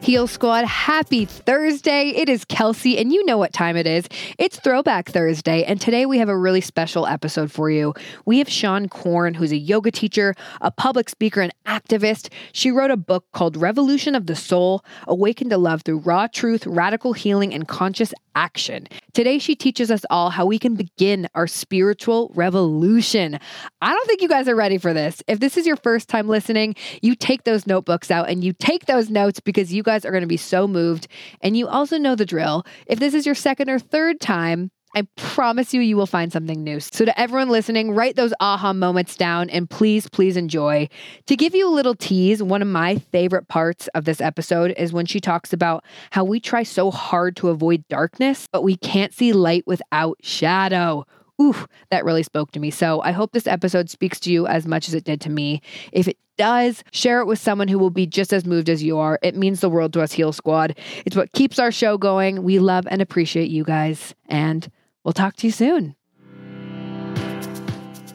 Heal Squad, happy Thursday. It is Kelsey, and you know what time it is. It's Throwback Thursday, and today we have a really special episode for you. We have Seane Corn, who's a yoga teacher, a public speaker, and activist. She wrote a book called Revolution of the Soul Awaken to Love Through Raw Truth, Radical Healing, and Conscious Action. Today, she teaches us all how we can begin our spiritual revolution. I don't think you guys are ready for this. If this is your first time listening, you take those notebooks out and you take those notes because you guys are going to be so moved. And you also know the drill. If this is your second or third time, I promise you, you will find something new. So, to everyone listening, write those aha moments down and please, please enjoy. To give you a little tease, one of my favorite parts of this episode is when she talks about how we try so hard to avoid darkness, but we can't see light without shadow. Ooh, that really spoke to me. So I hope this episode speaks to you as much as it did to me. If it does, share it with someone who will be just as moved as you are. It means the world to us, Heal Squad. It's what keeps our show going. We love and appreciate you guys. And we'll talk to you soon.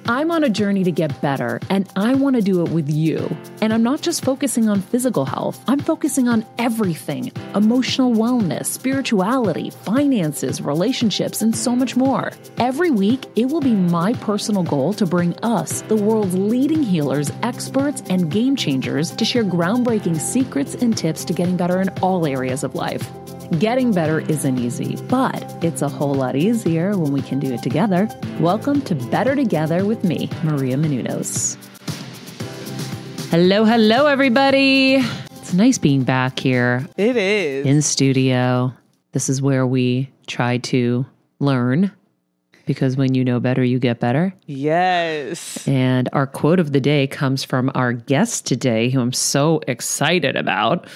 I'm on a journey to get better, and I want to do it with you. And I'm not just focusing on physical health, I'm focusing on everything emotional wellness, spirituality, finances, relationships, and so much more. Every week, it will be my personal goal to bring us, the world's leading healers, experts, and game changers, to share groundbreaking secrets and tips to getting better in all areas of life. Getting better isn't easy, but it's a whole lot easier when we can do it together. Welcome to Better Together with me, Maria Menounos. Hello, hello, everybody. It's nice being back here. It is. In studio. This is where we try to learn because when you know better, you get better. Yes. And our quote of the day comes from our guest today, who I'm so excited about.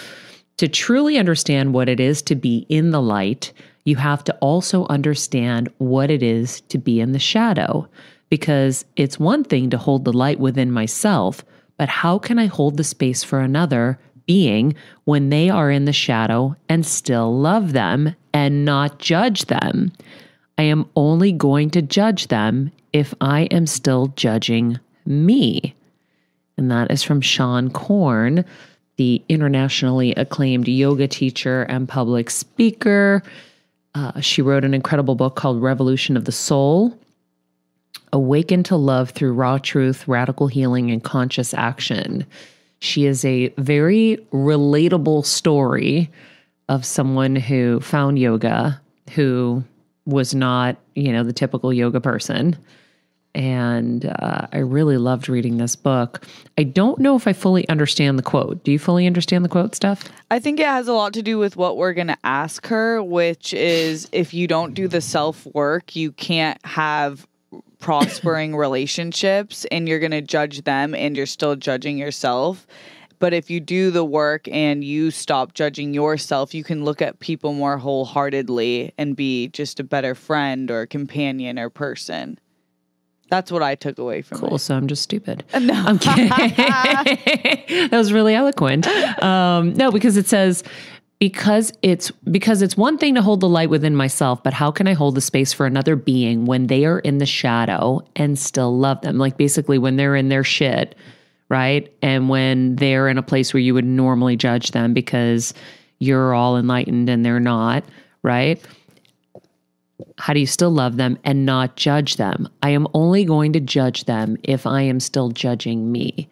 To truly understand what it is to be in the light, you have to also understand what it is to be in the shadow. Because it's one thing to hold the light within myself, but how can I hold the space for another being when they are in the shadow and still love them and not judge them? I am only going to judge them if I am still judging me. And that is from Seane Corn the internationally acclaimed yoga teacher and public speaker. Uh, she wrote an incredible book called Revolution of the Soul Awaken to Love Through Raw Truth, Radical Healing, and Conscious Action. She is a very relatable story of someone who found yoga, who was not, you know, the typical yoga person and uh, I really loved reading this book. I don't know if I fully understand the quote. Do you fully understand the quote stuff? I think it has a lot to do with what we're going to ask her, which is if you don't do the self work, you can't have prospering relationships and you're going to judge them and you're still judging yourself. But if you do the work and you stop judging yourself, you can look at people more wholeheartedly and be just a better friend or companion or person. That's what I took away from Cool. it. Cool. So I'm just stupid. No. I'm kidding. that was really eloquent. Um, no, because it says because it's because it's one thing to hold the light within myself, but how can I hold the space for another being when they are in the shadow and still love them? Like basically when they're in their shit, right? And when they're in a place where you would normally judge them because you're all enlightened and they're not, right? How do you still love them and not judge them? I am only going to judge them if I am still judging me.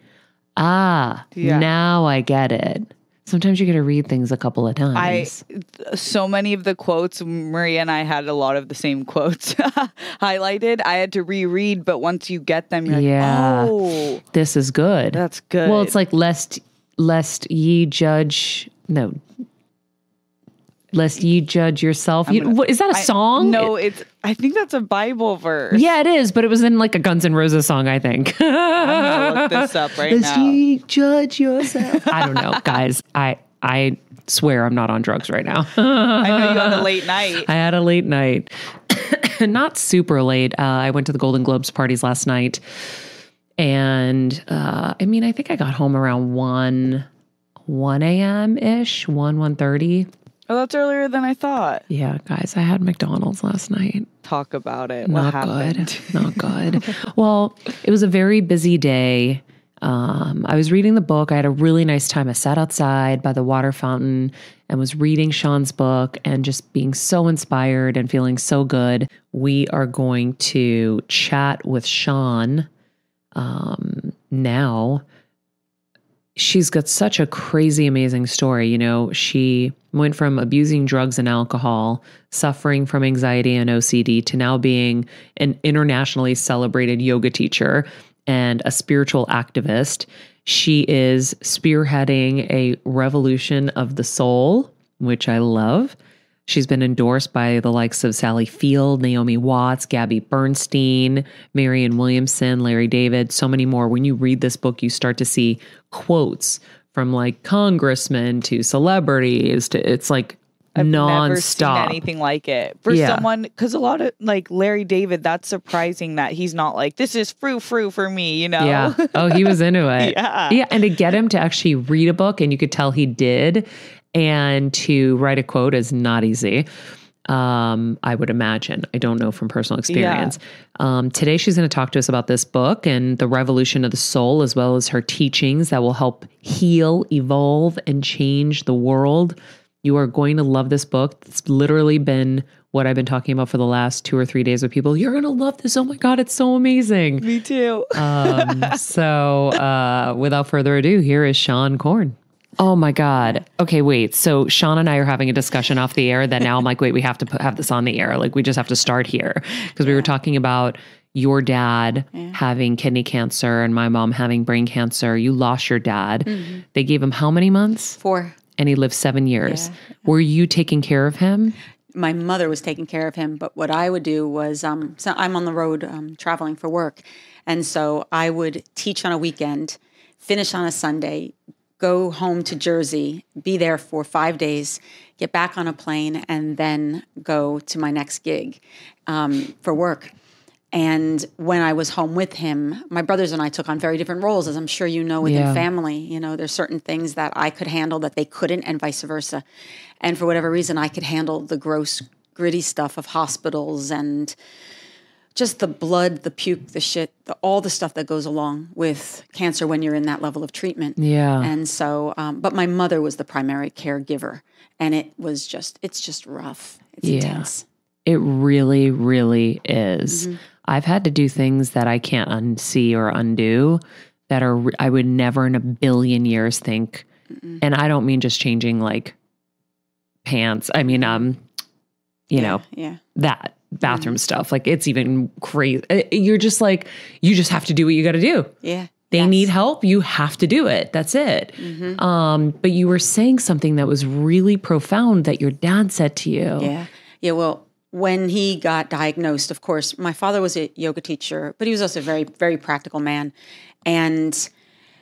Ah, Yeah. now I get it. Sometimes you got to read things a couple of times. I so many of the quotes Maria and I had a lot of the same quotes highlighted. I had to reread, but once you get them, you're Yeah. like, oh, this is good. that's good. Well, it's like lest lest ye judge no. Lest ye judge yourself. You, gonna- what, is that a I- song? No, it's. I think that's a Bible verse. Yeah, it is, but it was in like a Guns N' Roses song, I think. I'm gonna look this up right Lest now. ye judge yourself. I don't know, guys. I I swear I'm not on drugs right now. I know you had a late night. I had a late night. Not super late. Uh, I went to the Golden Globes parties last night. And uh, I mean, I think I got home around 1 1 a.m. ish, 1 1.30. Oh, that's earlier than I thought. Yeah, guys, I had McDonald's last night. Talk about it. Not good. Not good. well, it was a very busy day. Um, I was reading the book. I had a really nice time. I sat outside by the water fountain and was reading Seane's book and just being so inspired and feeling so good. We are going to chat with Sean um, now. She's got such a crazy, amazing story. You know, she went from abusing drugs and alcohol, suffering from anxiety and OCD, to now being an internationally celebrated yoga teacher and a spiritual activist. She is spearheading a revolution of the soul, which I love. She's been endorsed by the likes of Sally Field, Naomi Watts, Gabby Bernstein, Marianne Williamson, Larry David, so many more. When you read this book, you start to see quotes from like congressmen to celebrities to it's like I've never seen nonstop. anything like it for Yeah. someone because a lot of like Larry David. That's surprising that he's not like this is frou frou for me. You know? Yeah. Oh, he was into it. Yeah. Yeah. And to get him to actually read a book, and you could tell he did, and to write a quote is not easy. Um, I would imagine. I don't know from personal experience. Um, today, she's going to talk to us about this book and the revolution of the soul, as well as her teachings that will help heal, evolve, and change the world. You are going to love this book. It's literally been what I've been talking about for the last two or three days with people. You're going to love this. Oh my God, it's so amazing. Me too. Um, so, uh, without further ado, here is Seane Corn. Oh my God. Okay, wait. So Seane and I are having a discussion off the air that now I'm like, wait, we have to put, have this on the air. Like, we just have to start here because we were talking about your dad having kidney cancer and my mom having brain cancer. You lost your dad. They gave him how many months? Four. And he lived seven years. Were you taking care of him? My mother was taking care of him, but what I would do was, um, so I'm on the road um, traveling for work, and so I would teach on a weekend, finish on a Sunday, go home to Jersey, be there for five days, get back on a plane, and then go to my next gig um, for work. And when I was home with him, my brothers and I took on very different roles, as I'm sure you know within Yeah. family. You know, there's certain things that I could handle that they couldn't, and vice versa. And for whatever reason, I could handle the gross, gritty stuff of hospitals and just the blood, the puke, the shit, the, all the stuff that goes along with cancer when you're in that level of treatment. Yeah. And so, um, but my mother was the primary caregiver, and it was just, it's just rough. It's Yeah. intense. It really, really is. Mm-hmm. I've had to do things that I can't unsee or undo that are, I would never in a billion years think. And I don't mean just changing like pants. I mean, um, you know, Yeah. that Mm-hmm. bathroom stuff. Like it's even crazy. Uh, You're just like, you just have to do what you got to do. Yeah. They Yes. Mm-hmm. need help. You have to do it. That's it. Um, but you were saying something that was really profound that your dad said to you. Yeah. Yeah. Well, when he got diagnosed, of course, my father was a yoga teacher, but he was also a very, very practical man. And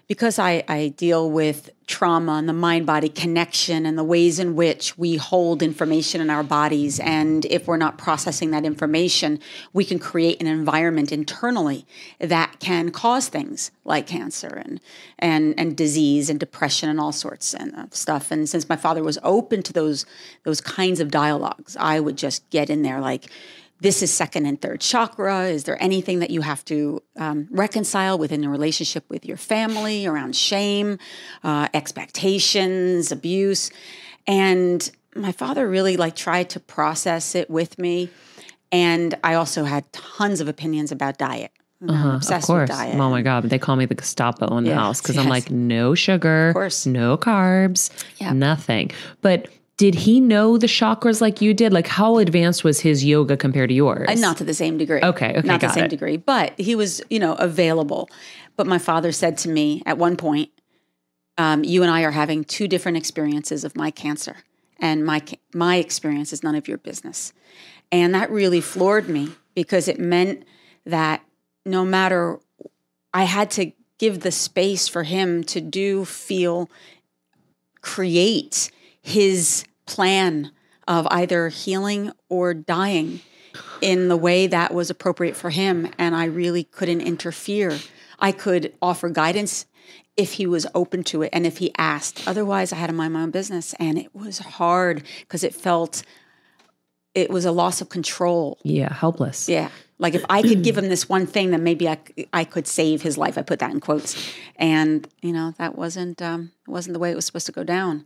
because I, I deal with trauma and the mind body connection and the ways in which we hold information in our bodies. And if we're not processing that information, we can create an environment internally that can cause things like cancer and, and, and disease and depression and all sorts of stuff. And since my father was open to those, those kinds of dialogues, I would just get in there like, this is second and third chakra. Is there anything that you have to um, reconcile within your relationship with your family around shame, uh, expectations, abuse? And my father really like tried to process it with me. And I also had tons of opinions about diet. Uh-huh, of course. Oh my God. They call me the Gestapo in the Yeah, house because I'm like, no sugar, of course. no carbs, Yeah. nothing. But did he know the chakras like you did? Like, how advanced was his yoga compared to yours? Uh, not to the same degree. Okay, okay, not the same it. degree, but he was, you know, available. But my father said to me at one point, um, "You and I are having two different experiences of my cancer, and my my experience is none of your business." And that really floored me because it meant that no matter, I had to give the space for him to do, feel, create his plan of either healing or dying in the way that was appropriate for him. And I really couldn't interfere. I could offer guidance if he was open to it and if he asked. Otherwise, I had to mind my own business. And it was hard because it felt, it was a loss of control. Yeah, helpless. Yeah. Like if I could give him this one thing, then maybe I, I could save his life. I put that in quotes, and you know that wasn't um, it wasn't the way it was supposed to go down.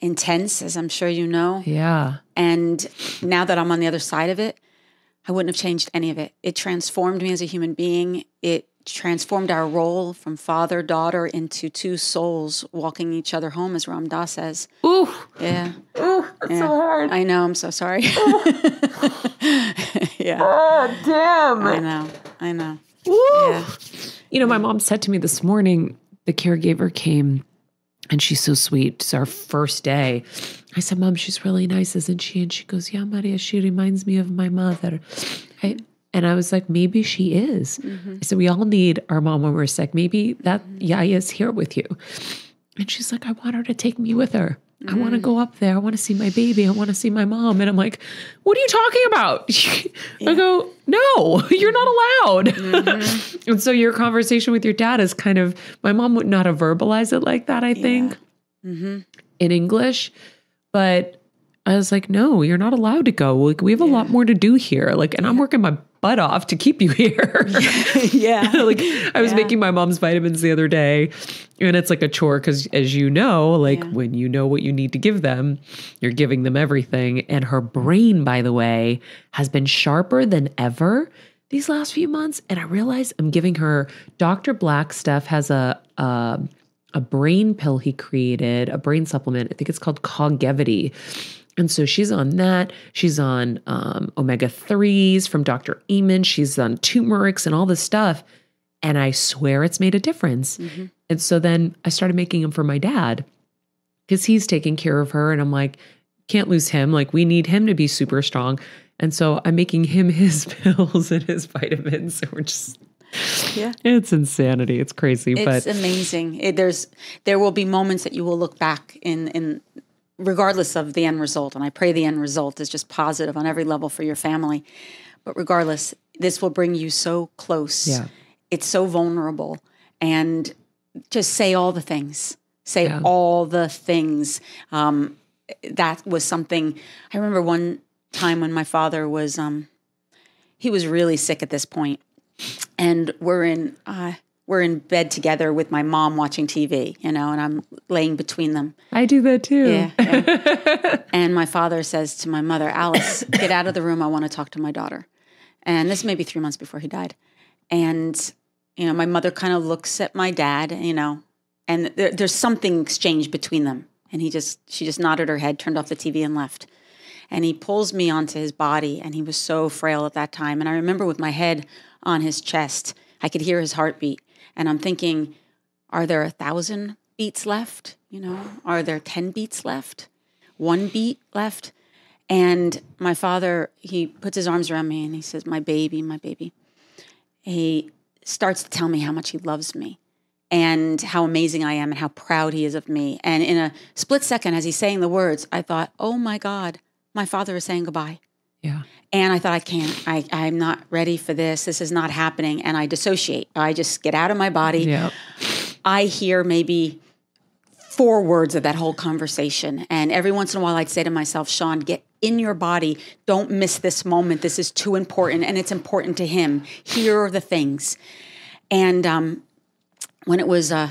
Intense, as I'm sure you know. Yeah. And now that I'm on the other side of it, I wouldn't have changed any of it. It transformed me as a human being. It transformed our role from father, daughter into two souls walking each other home, as Ram Dass says. Ooh. Yeah. Ooh, that's so hard. I know. I'm so sorry. yeah. Oh, damn. I know. I know. Woo. Yeah. You know, my mom said to me this morning, the caregiver came and she's so sweet. It's our first day. I said, Mom, she's really nice, isn't she? And she goes, Yeah, Maria, she reminds me of my mother. I, and I was like, Maybe she is. Mm-hmm. I said, We all need our mom when we're sick. Maybe that mm-hmm. Yaya is here with you. And she's like, I want her to take me with her. I want to go up there. I want to see my baby. I want to see my mom. And I'm like, what are you talking about? I go, no, you're not allowed. and so your conversation with your dad is kind of, my mom would not have verbalized it like that, I think, Mm-hmm. in English. But I was like, no, you're not allowed to go. Like, we have a lot more to do here. Like, and I'm working my butt off to keep you here. yeah. like I was making my mom's vitamins the other day, and it's like a chore because, as you know, like Yeah. when you know what you need to give them, you're giving them everything. And her brain, by the way, has been sharper than ever these last few months. And I realize I'm giving her Dr. Black stuff has a. a a brain pill he created, a brain supplement. I think it's called Cogevity. And so she's on that. She's on um, omega 3s from Dr. Amen. She's on turmerics and all this stuff. And I swear it's made a difference. And so then I started making them for my dad because he's taking care of her. And I'm like, can't lose him. Like, we need him to be super strong. And so I'm making him his pills and his vitamins. So we're just, Yeah. it's insanity. It's crazy. It's but amazing. It, there's there will be moments that you will look back in in regardless of the end result, and I pray the end result is just positive on every level for your family. But regardless, this will bring you so close. Yeah. It's so vulnerable, and just say all the things. Say Yeah. all the things. Um, that was something I remember one time when my father was um, he was really sick at this point and we're in uh, we're in bed together with my mom watching TV, you know, and I'm laying between them. I do that too. Yeah. yeah. and my father says to my mother, Alice, get out of the room. I want to talk to my daughter. And this may be three months before he died. And, you know, my mother kind of looks at my dad, you know, and there, there's something exchanged between them. And he just, she just nodded her head, turned off the TV, and left. And he pulls me onto his body, and he was so frail at that time. And I remember with my head on his chest, I could hear his heartbeat. And I'm thinking, are there a thousand beats left? You know, are there 10 beats left? One beat left? And my father, he puts his arms around me and he says, My baby, my baby. He starts to tell me how much he loves me and how amazing I am and how proud he is of me. And in a split second, as he's saying the words, I thought, Oh my God, my father is saying goodbye. Yeah. And I thought, I can't, I, I'm not ready for this. This is not happening. And I dissociate. I just get out of my body. Yeah. I hear maybe four words of that whole conversation. And every once in a while, I'd say to myself, Seane, get in your body. Don't miss this moment. This is too important. And it's important to him. Here are the things. And um, when it was uh,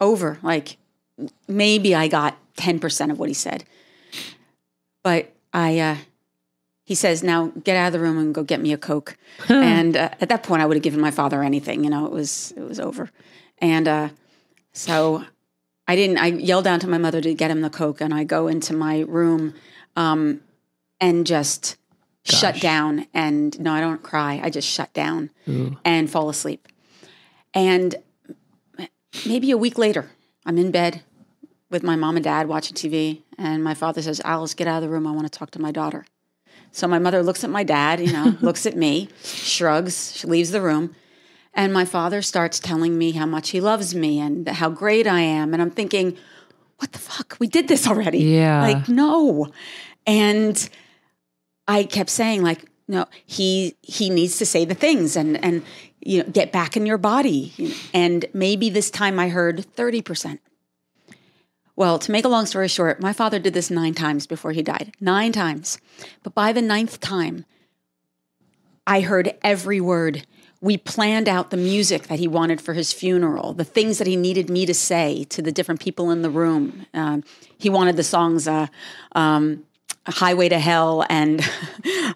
over, like maybe I got 10% of what he said. But I, uh, he says, now get out of the room and go get me a Coke. and uh, at that point, I would have given my father anything. You know, it was, it was over. And uh, so I didn't, I yelled down to my mother to get him the Coke. And I go into my room um, and just shut down. And no, I don't cry. I just shut down and fall asleep. And maybe a week later, I'm in bed with my mom and dad watching TV, and my father says, Alice, get out of the room. I want to talk to my daughter. So my mother looks at my dad, you know, looks at me, shrugs, she leaves the room. And my father starts telling me how much he loves me and how great I am. And I'm thinking, what the fuck? We did this already. Yeah. Like, no. And I kept saying, like, no, he he needs to say the things and and you know get back in your body. And maybe this time I heard thirty percent. Well, to make a long story short, my father did this nine times before he died. Nine times. But by the ninth time, I heard every word. We planned out the music that he wanted for his funeral, the things that he needed me to say to the different people in the room. Um, he wanted the songs uh, um, Highway to Hell and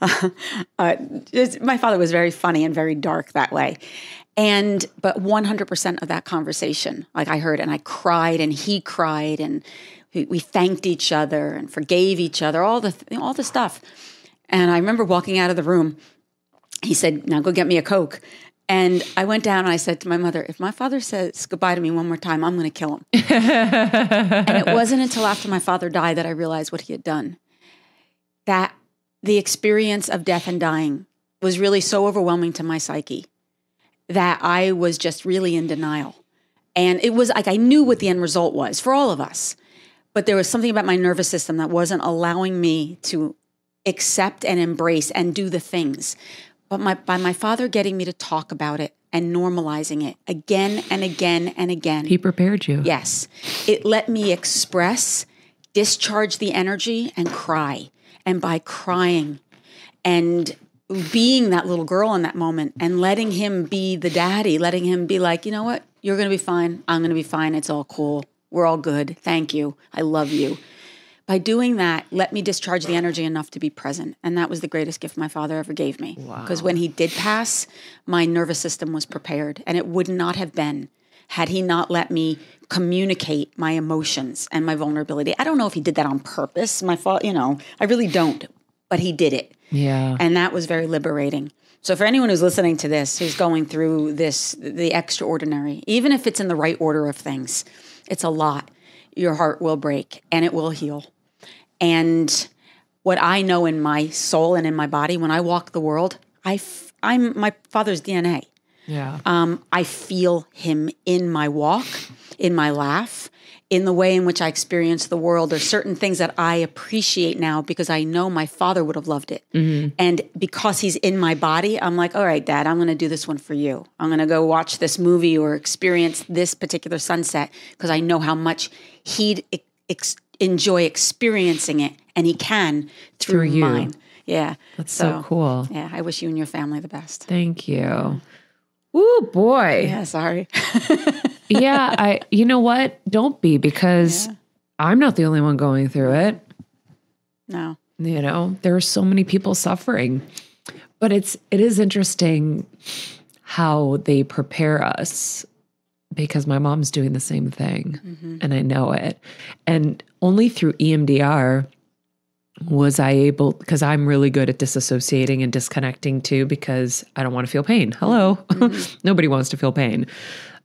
uh, just- my father was very funny and very dark that way. And but 100% of that conversation, like I heard, and I cried, and he cried, and we, we thanked each other and forgave each other, all the th- all the stuff. And I remember walking out of the room. He said, "Now go get me a coke." And I went down and I said to my mother, "If my father says goodbye to me one more time, I'm going to kill him." and it wasn't until after my father died that I realized what he had done. That the experience of death and dying was really so overwhelming to my psyche that I was just really in denial. And it was like I knew what the end result was for all of us. But there was something about my nervous system that wasn't allowing me to accept and embrace and do the things. But my, by my father getting me to talk about it and normalizing it again and again and again. He prepared you. Yes. It let me express, discharge the energy, and cry. And by crying and being that little girl in that moment and letting him be the daddy, letting him be like, you know what, you're going to be fine. I'm going to be fine. It's all cool. We're all good. Thank you. I love you. By doing that, let me discharge the energy enough to be present. And that was the greatest gift my father ever gave me. Because when he did pass, my nervous system was prepared. And it would not have been had he not let me communicate my emotions and my vulnerability. I don't know if he did that on purpose. My fault, you know, I really don't. But he did it. Yeah. And that was very liberating. So for anyone who's listening to this, who's going through this, the extraordinary, even if it's in the right order of things, it's a lot. Your heart will break and it will heal. And what I know in my soul and in my body, when I walk the world, I f- I'm my father's DNA. Yeah. Um, I feel him in my walk, in my laugh, in the way in which I experience the world. There's certain things that I appreciate now because I know my father would have loved it. Mm-hmm. And because he's in my body, I'm like, all right, dad, I'm going to do this one for you. I'm going to go watch this movie or experience this particular sunset because I know how much he'd ex- enjoy experiencing it and he can through, Through you. mine. Yeah. That's so, cool. Yeah. I wish you and your family the best. Thank you. Ooh, boy. Yeah. Sorry. yeah, I you know what? Don't be because I'm not the only one going through it. no. You know, there are so many people suffering. But it's it is interesting how they prepare us because my mom's doing the same thing mm-hmm. and I know it. And only through EMDR was I able because I'm really good at disassociating and disconnecting too because I don't want to feel pain. Hello. Mm-hmm. Nobody wants to feel pain.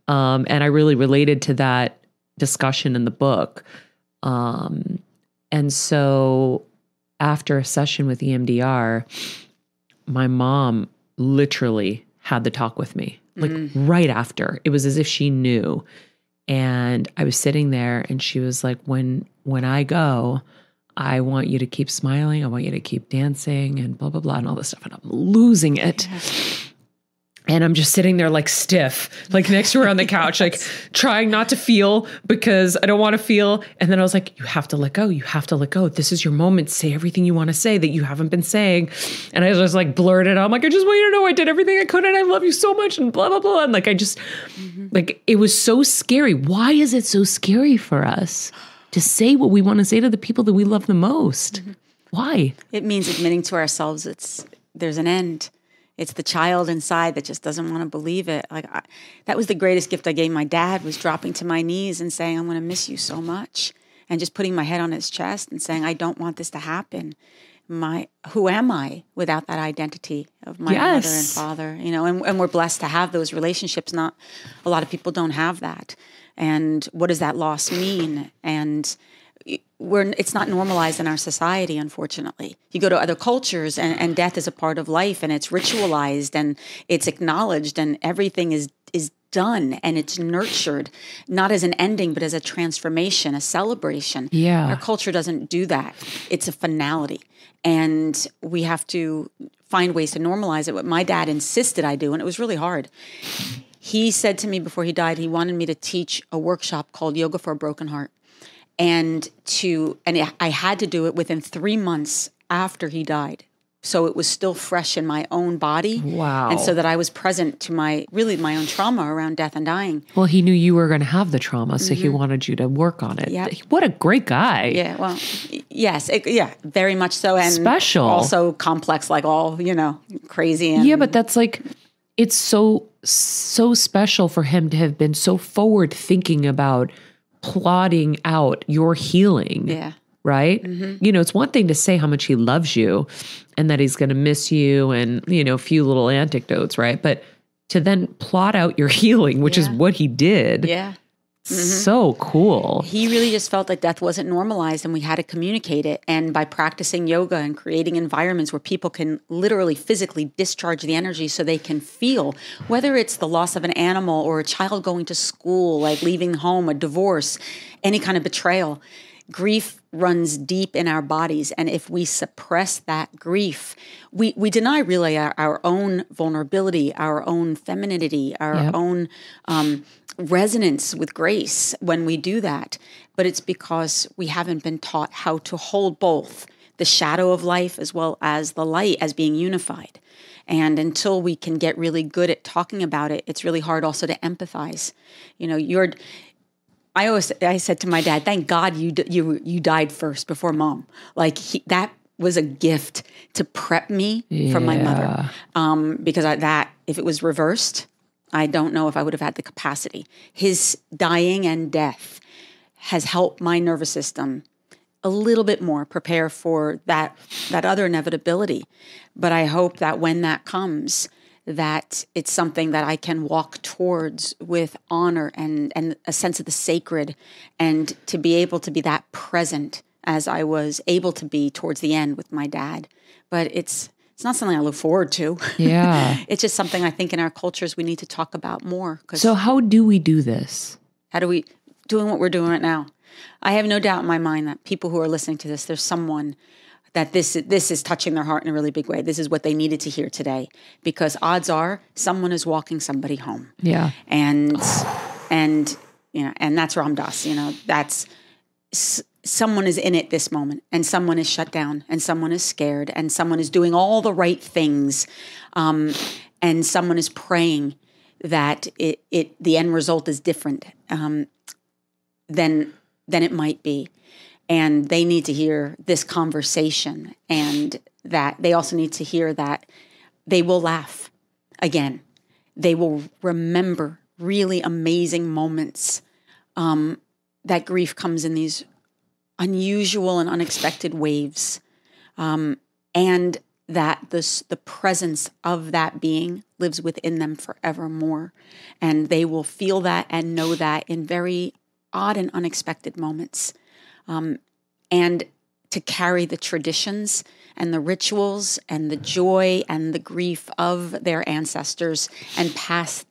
Um, and I really related to that discussion in the book. Um, and so after a session with EMDR, my mom literally had the talk with me, like right after. It was as if she knew. And I was sitting there and she was like, when when I go, I want you to keep smiling. I want you to keep dancing and blah, blah, blah, and all this stuff. And I'm losing it. And I'm just sitting there like stiff, like next to her on the couch, like trying not to feel because I don't want to feel. And then I was like, you have to let go. You have to let go. This is your moment. Say everything you want to say that you haven't been saying. And I just like blurted out. I'm like, I just want you to know I did everything I could and I love you so much and blah, blah, blah. And like, I just, mm-hmm. like, it was so scary. Why is it so scary for us to say what we want to say to the people that we love the most? Mm-hmm. Why? It means admitting to ourselves it's there's an end. It's the child inside that just doesn't want to believe it. Like I, that was the greatest gift I gave my dad was dropping to my knees and saying, "I'm going to miss you so much," and just putting my head on his chest and saying, "I don't want this to happen." My who am I without that identity of my mother and father? You know, and, and we're blessed to have those relationships. Not a lot of people don't have that. And what does that loss mean? And we're it's not normalized in our society unfortunately. You go to other cultures and, and death is a part of life and it's ritualized and it's acknowledged and everything is is done and it's nurtured not as an ending but as a transformation a celebration. Yeah. our culture doesn't do that. It's a finality. And we have to find ways to normalize it. What my dad insisted i do and it was really hard. He said to me before he died he wanted me to teach a workshop called yoga for a broken heart and to and I had to do it within three months after he died. So it was still fresh in my own body. Wow. And so that I was present to my really my own trauma around death and dying. Well, he knew you were going to have the trauma, so he mm-hmm. wanted you to work on it. Yep. What a great guy. Yeah, well, yes, it, yeah, very much so, and Special. also complex, like all you know, crazy. And, Yeah, but that's like it's so so special for him to have been so forward thinking about plotting out your healing. yeah, Right? Mm-hmm. You know, it's one thing to say how much he loves you and that he's going to miss you and, you know, a few little anecdotes, right? But to then plot out your healing, which is what he did. yeah. So cool. he really just felt that death wasn't normalized and we had to communicate it. And by practicing yoga and creating environments where people can literally physically discharge the energy so they can feel, whether it's the loss of an animal or a child going to school, like leaving home, a divorce, any kind of betrayal. Grief runs deep in our bodies. And if we suppress that grief, we, we deny really our, our own vulnerability, our own femininity, our Yep. own um, resonance with grace when we do that. But it's because we haven't been taught how to hold both the shadow of life as well as the light as being unified. And until we can get really good at talking about it, it's really hard also to empathize. You know, you're I always I said to my dad, "Thank God you you you died first before mom." Like he, that was a gift to prep me for my mother. Um, because I, that if it was reversed, I don't know if I would have had the capacity. His dying and death has helped my nervous system a little bit more prepare for that that other inevitability. But I hope that when that comes, that it's something that I can walk towards with honor and and a sense of the sacred, and to be able to be that present as I was able to be towards the end with my dad. But it's it's not something I look forward to. Yeah. it's just something I think in our cultures we need to talk about more. So how do we do this? how do we doing what we're doing right now? I have no doubt in my mind that people who are listening to this, there's someone that this this is touching their heart in a really big way. This is what they needed to hear today because odds are someone is walking somebody home Yeah. and and you know and that's Ram Dass. You know that's someone is in it this moment, and someone is shut down, and someone is scared, and someone is doing all the right things, um, and someone is praying that it it the end result is different um, than than it might be, and they need to hear this conversation, and that they also need to hear that they will laugh again. They will remember really amazing moments um, that grief comes in these unusual and unexpected waves um, and that this, the presence of that being lives within them forevermore. And they will feel that and know that in very odd and unexpected moments. Um, and to carry the traditions and the rituals and the joy and the grief of their ancestors and pass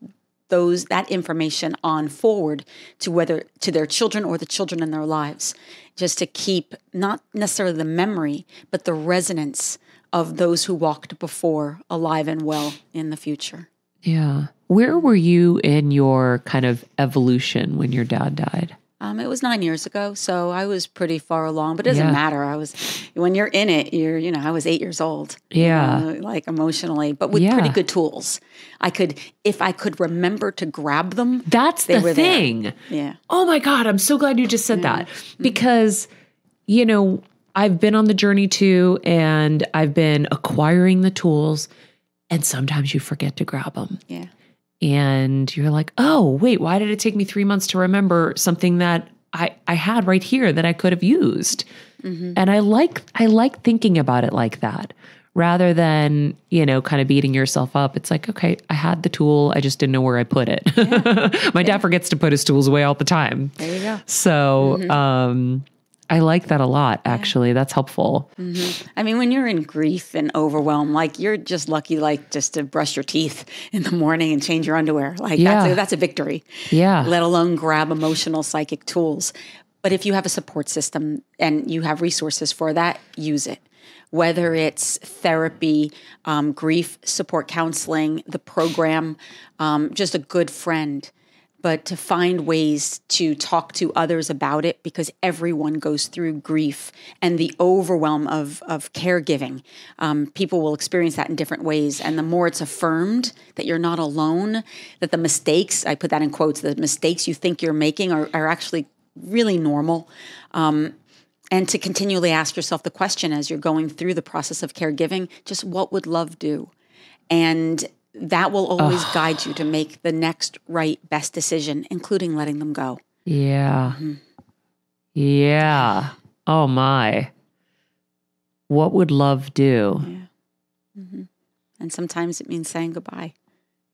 those that information on forward to whether to their children or the children in their lives just to keep not necessarily the memory but the resonance of those who walked before alive and well in the future Yeah. Where were you in your kind of evolution when your dad died? Um, it was nine years ago, so I was pretty far along. But it doesn't Yeah. matter. I was when you're in it, you're you know I was eight years old. you Yeah. know, like emotionally, but with Yeah. pretty good tools. I could if I could remember to grab them. That's the were there. thing. Yeah, Oh my God, I'm so glad you just said that Mm-hmm. because, you know, I've been on the journey too, and I've been acquiring the tools, and sometimes you forget to grab them. yeah, And you're like, oh, wait, why did it take me three months to remember something that I, I had right here that I could have used? Mm-hmm. And I like I like thinking about it like that rather than, you know, kind of beating yourself up. It's like, okay, I had the tool, I just didn't know where I put it. My dad forgets to put his tools away all the time. there you go. So Mm-hmm. um, I like that a lot, actually. That's helpful. I mean, when you're in grief and overwhelmed, like you're just lucky, like just to brush your teeth in the morning and change your underwear. Like Yeah. that's a, that's a victory. Yeah. let alone grab emotional psychic tools. But if you have a support system and you have resources for that, use it. Whether it's therapy, um, grief support counseling, the program, um, just a good friend, but to find ways to talk to others about it because everyone goes through grief and the overwhelm of, of caregiving. Um, people will experience that in different ways. And the more it's affirmed that you're not alone, that the mistakes, I put that in quotes, the mistakes you think you're making are, are actually really normal. Um, and to continually ask yourself the question as you're going through the process of caregiving just what would love do? And that will always guide you to make the next right, best decision, including letting them go. Yeah. Mm-hmm. Yeah. Oh my. What would love do? And sometimes it means saying goodbye.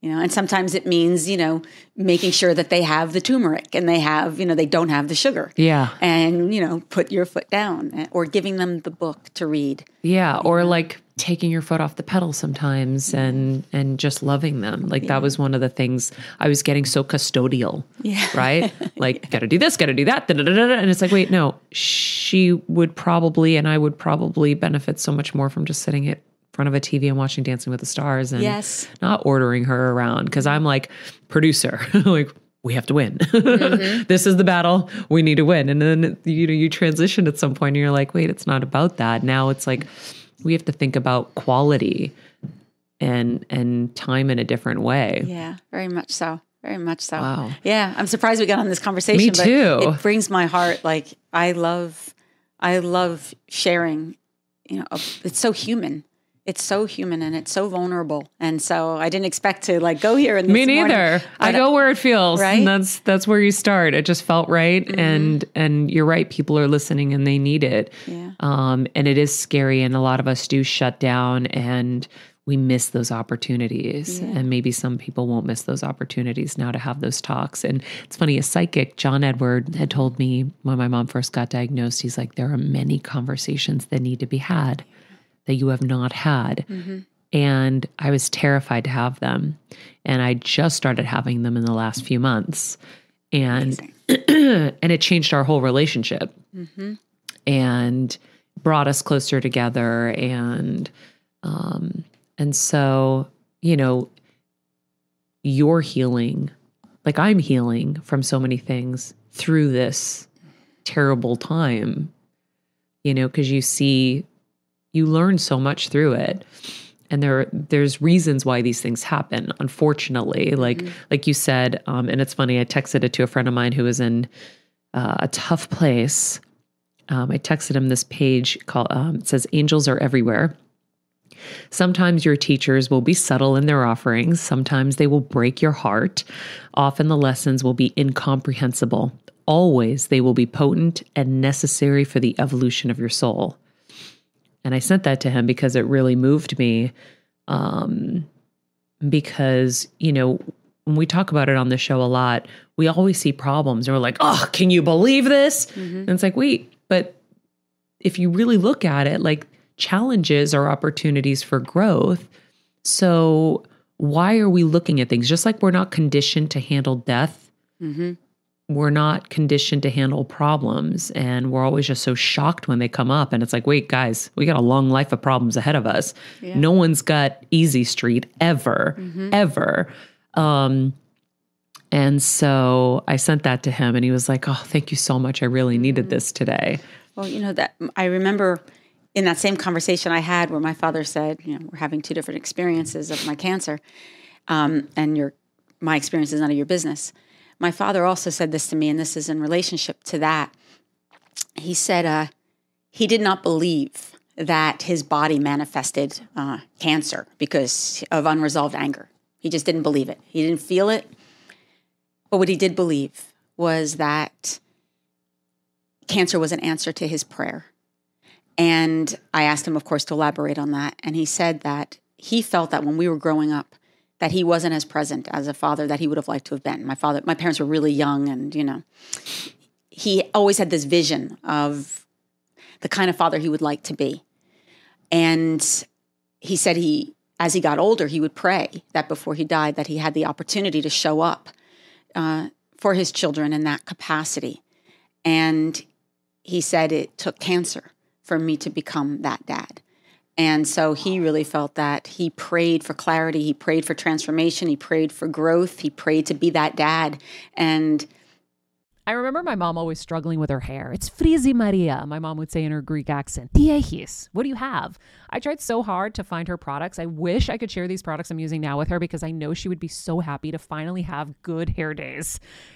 You know, and sometimes it means, you know, making sure that they have the turmeric and they have, you know, they don't have the sugar. Yeah. And, you know, put your foot down eh, or giving them the book to read. Yeah. Or like taking your foot off the pedal sometimes and and just loving them. Like that was one of the things I was getting so custodial. Yeah. Right? Like, gotta do this, gotta do that. da, da, da. And it's like, wait, no, she would probably and I would probably benefit so much more from just sitting in front of a TV and watching Dancing with the Stars and Yes. not ordering her around because I'm like producer. like, we have to win. Mm-hmm. this is the battle. We need to win. And then you know you transition at some point and you're like, wait, it's not about that. Now it's like we have to think about quality and and time in a different way. Yeah, very much so. Very much so. Wow. Yeah, I'm surprised we got on this conversation. Me but too. It brings my heart. Like I love, I love sharing. You know, it's so human. It's so human and it's so vulnerable. And so I didn't expect to like go here. And Me neither. I go where it feels. Right? And that's that's where you start. It just felt right. And and you're right. People are listening and they need it. Yeah. Um, and it is scary. And a lot of us do shut down and we miss those opportunities. And maybe some people won't miss those opportunities now to have those talks. And it's funny, a psychic, John Edward, had told me when my mom first got diagnosed, he's like, there are many conversations that need to be had that you have not had. And I was terrified to have them. And I just started having them in the last few months. And and it changed our whole relationship. And brought us closer together and um and so, you know, you're healing. Like I'm healing from so many things through this terrible time. You know, because you see you learn so much through it and there there's reasons why these things happen unfortunately like like you said um, and it's funny i texted it to a friend of mine who was in uh, a tough place um, i texted him this page called um, it says angels are everywhere Sometimes your teachers will be subtle in their offerings. Sometimes they will break your heart. Often the lessons will be incomprehensible. Always they will be potent and necessary for the evolution of your soul. And I sent that to him because it really moved me. Um, because, you know, when we talk about it on the show a lot, we always see problems and we're like, oh, can you believe this? And it's like, wait, but if you really look at it, like challenges are opportunities for growth. So why are we looking at things? Just like we're not conditioned to handle death, we're not conditioned to handle problems. And we're always just so shocked when they come up. And it's like, wait, guys, we got a long life of problems ahead of us. No one's got easy street ever, ever. Um, and so I sent that to him and he was like, oh, thank you so much. I really needed this today. Well, you know that I remember in that same conversation I had where my father said, you know, we're having two different experiences of my cancer, um, and your my experience is none of your business. My father also said this to me, and this is in relationship to that. He said uh, he did not believe that his body manifested uh, cancer because of unresolved anger. He just didn't believe it. He didn't feel it. But what he did believe was that cancer was an answer to his prayer. And I asked him, of course, to elaborate on that. And he said that he felt that when we were growing up, that he wasn't as present as a father that he would have liked to have been. My father, my parents were really young, and you know, he always had this vision of the kind of father he would like to be. And he said he, as he got older, he would pray that before he died, that he had the opportunity to show up uh, for his children in that capacity. And he said it took cancer for me to become that dad. And so he really felt that he prayed for clarity, he prayed for transformation, he prayed for growth, he prayed to be that dad. And I remember my mom always struggling with her hair. It's frizzy Maria, my mom would say in her Greek accent. Diehis, what do you have? I tried so hard to find her products. I wish I could share these products I'm using now with her because I know she would be so happy to finally have good hair days.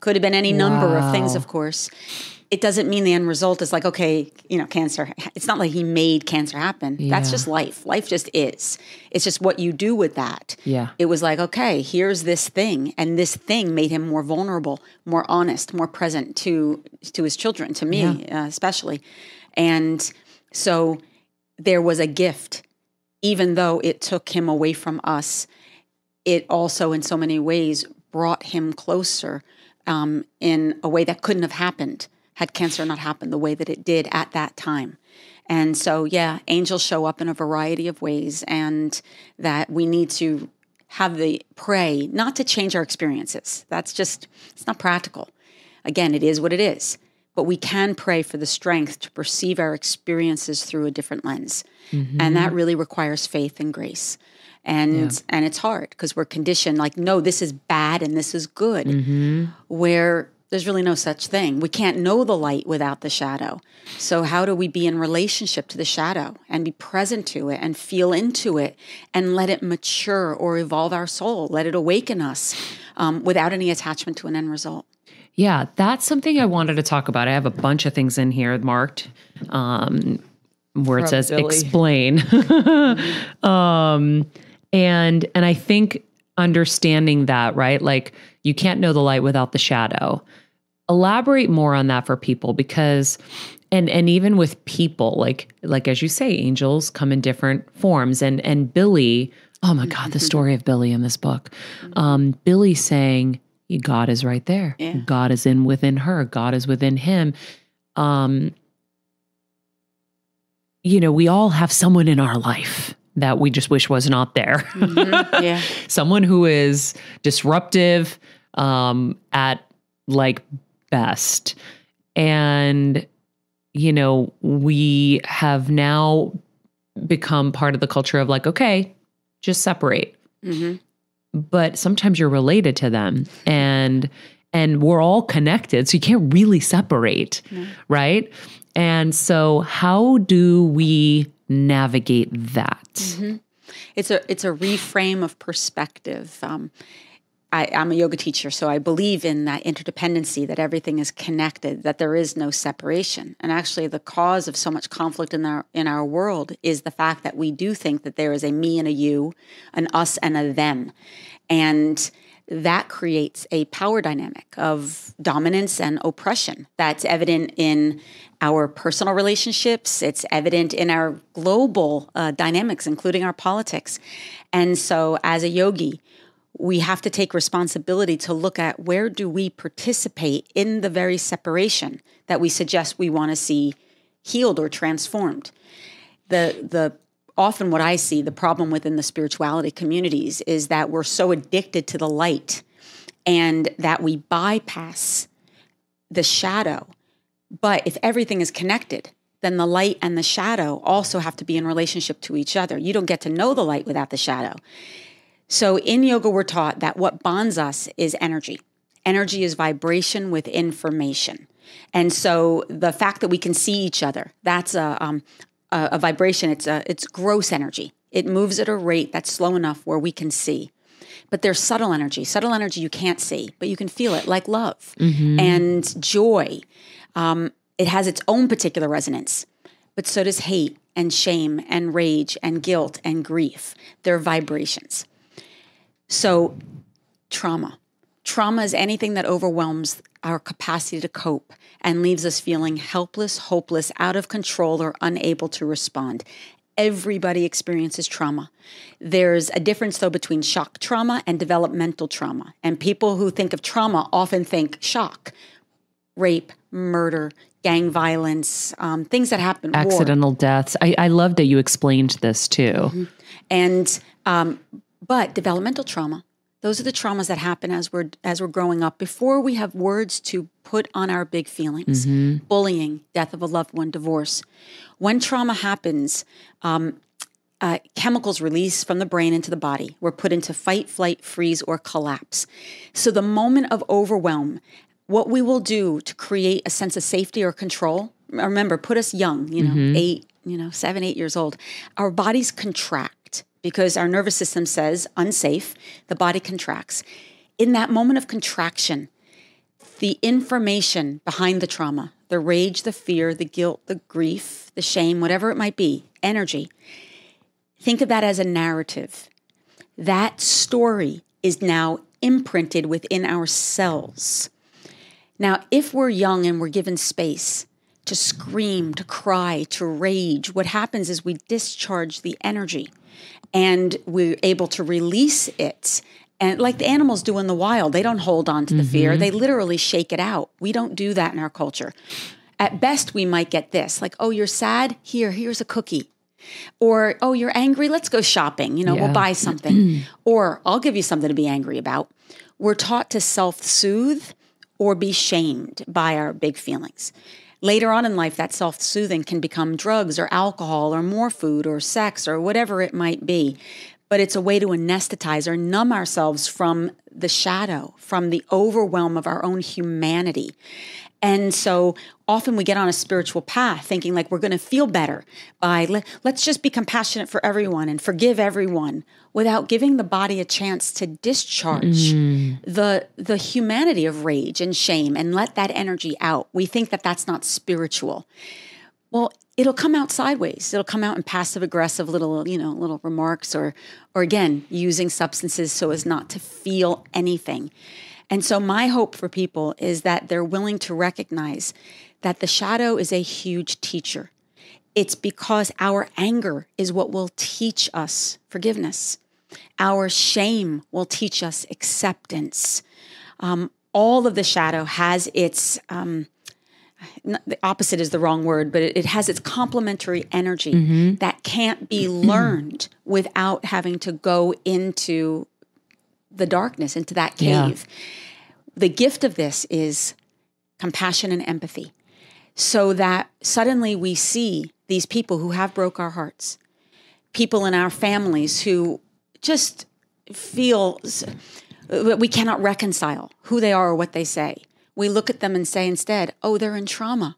Could have been any number of things, of course. It doesn't mean the end result is like, okay, you know, cancer. It's not like he made cancer happen. That's just life. Life just is. It's just what you do with that. Yeah. It was like, okay, here's this thing, and this thing made him more vulnerable, more honest, more present to to his children, to me uh, especially. And so there was a gift, even though it took him away from us. It also, in so many ways, brought him closer um, in a way that couldn't have happened had cancer not happened the way that it did at that time. And so, yeah, angels show up in a variety of ways, and that we need to have the pray not to change our experiences. That's just, it's not practical. Again, it is what it is. But we can pray for the strength to perceive our experiences through a different lens. And that really requires faith and grace. And and it's hard because we're conditioned like, no, this is bad and this is good. Where there's really no such thing. We can't know the light without the shadow. So, how do we be in relationship to the shadow and be present to it and feel into it and let it mature or evolve our soul, let it awaken us um, without any attachment to an end result? Yeah, that's something I wanted to talk about. I have a bunch of things in here marked um, where it says explain. um, and and I think understanding that, right? Like you can't know the light without the shadow. Elaborate more on that for people because and and even with people like like as you say angels come in different forms and and Billy oh my god the story of Billy in this book um Billy saying God is right there Yeah. God is in within her God is within him um you know we all have someone in our life that we just wish was not there Yeah. someone who is disruptive um, at like best. And, you know, we have now become part of the culture of like, okay, just separate. hmm But sometimes you're related to them and and we're all connected. So you can't really separate, right? And so how do we navigate that? It's a it's a reframe of perspective. Um, I, I'm a yoga teacher, so I believe in that interdependency, that everything is connected, that there is no separation. And actually, the cause of so much conflict in our in our world is the fact that we do think that there is a me and a you, an us and a them, and that creates a power dynamic of dominance and oppression that's evident in our personal relationships. It's evident in our global uh, dynamics, including our politics. And so, as a yogi, we have to take responsibility to look at where do we participate in the very separation that we suggest we want to see healed or transformed the the often what I see the problem within the spirituality communities is that we're so addicted to the light and that we bypass the shadow. But if everything is connected, then the light and the shadow also have to be in relationship to each other. You don't get to know the light without the shadow. So in yoga, we're taught that what bonds us is energy. Energy is vibration with information. And so the fact that we can see each other, that's a, um, a, a vibration. It's a, it's gross energy. It moves at a rate that's slow enough where we can see. But there's subtle energy. Subtle energy you can't see, but you can feel it, like love and joy. Um, it has its own particular resonance, but so does hate and shame and rage and guilt and grief. They're vibrations. So, trauma. Trauma is anything that overwhelms our capacity to cope and leaves us feeling helpless, hopeless, out of control, or unable to respond. Everybody experiences trauma. There's a difference, though, between shock trauma and developmental trauma. And people who think of trauma often think shock, rape, murder, gang violence, um, things that happen, war. Accidental deaths. I, I love that you explained this too. And um, but developmental trauma, those are the traumas that happen as we're as we're growing up before we have words to put on our big feelings. Bullying, death of a loved one, divorce. When trauma happens, um, uh, chemicals release from the brain into the body. We're put into fight, flight, freeze, or collapse. So the moment of overwhelm, what we will do to create a sense of safety or control. Remember, put us young, you know, eight, you know, seven, eight years old. Our bodies contract because our nervous system says unsafe. The body contracts. In that moment of contraction, the information behind the trauma, the rage, the fear, the guilt, the grief, the shame, whatever it might be, energy. Think of that as a narrative. That story is now imprinted within our cells. Now, if we're young and we're given space to scream, to cry, to rage, what happens is we discharge the energy and we're able to release it. And like the animals do in the wild, they don't hold on to the fear, mm-hmm. they literally shake it out. We don't do that in our culture. At best, we might get this like, oh, you're sad? Here, here's a cookie. Or, oh, you're angry? Let's go shopping. You know, we'll buy something. or, I'll give you something to be angry about. We're taught to self soothe or be shamed by our big feelings. Later on in life, that self soothing can become drugs or alcohol or more food or sex or whatever it might be. But it's a way to anesthetize or numb ourselves from the shadow, from the overwhelm of our own humanity. And so often we get on a spiritual path thinking like we're going to feel better by let, let's just be compassionate for everyone and forgive everyone without giving the body a chance to discharge mm. the the humanity of rage and shame and let that energy out. We think that that's not spiritual. Well, it'll come out sideways. It'll come out in passive aggressive little, you know, little remarks or or again, using substances so as not to feel anything. And so my hope for people is that they're willing to recognize that the shadow is a huge teacher. It's because our anger is what will teach us forgiveness. Our shame will teach us acceptance. Um, all of the shadow has its um, the opposite is the wrong word, but it, it has its complementary energy that can't be learned without having to go into the darkness, into that Yeah. cave. The gift of this is compassion and empathy, so that suddenly we see these people who have broke our hearts, people in our families who just feel that we cannot reconcile who they are or what they say. We look at them and say instead, oh, they're in trauma.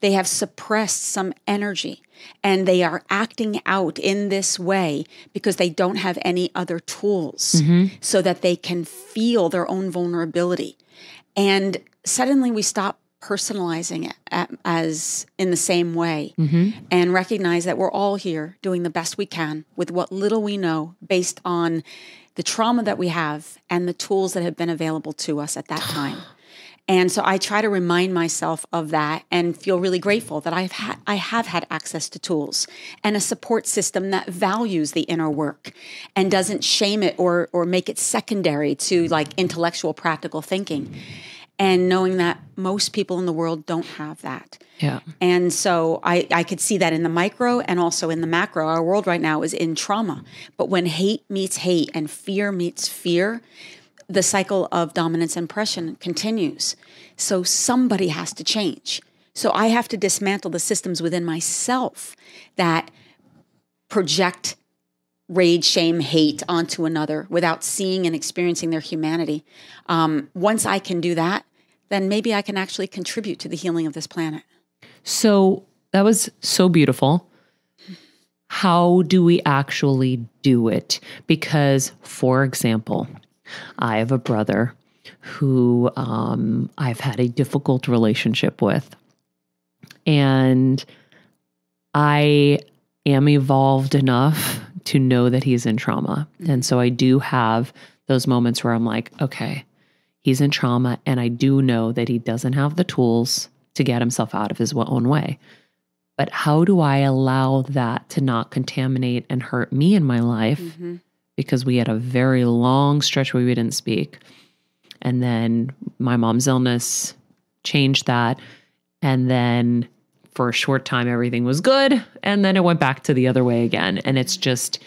They have suppressed some energy and they are acting out in this way because they don't have any other tools mm-hmm. so that they can feel their own vulnerability. And suddenly we stop personalizing it as in the same way mm-hmm. and recognize that we're all here doing the best we can with what little we know based on the trauma that we have and the tools that have been available to us at that time. And so I try to remind myself of that and feel really grateful that I've had I have had access to tools and a support system that values the inner work and doesn't shame it or or make it secondary to like intellectual practical thinking. And knowing that most people in the world don't have that. Yeah. And so I, I could see that in the micro and also in the macro. Our world right now is in trauma. But when hate meets hate and fear meets fear, the cycle of dominance and oppression continues. So somebody has to change. So I have to dismantle the systems within myself that project rage, shame, hate onto another without seeing and experiencing their humanity. Um, once I can do that, then maybe I can actually contribute to the healing of this planet. So that was so beautiful. How do we actually do it? Because, for example, I have a brother who um, I've had a difficult relationship with. And I am evolved enough to know that he's in trauma. And so I do have those moments where I'm like, okay, he's in trauma. And I do know that he doesn't have the tools to get himself out of his own way. But how do I allow that to not contaminate and hurt me in my life? Because we had a very long stretch where we didn't speak. And then my mom's illness changed that. And then for a short time, everything was good. And then it went back to the other way again. And it's just,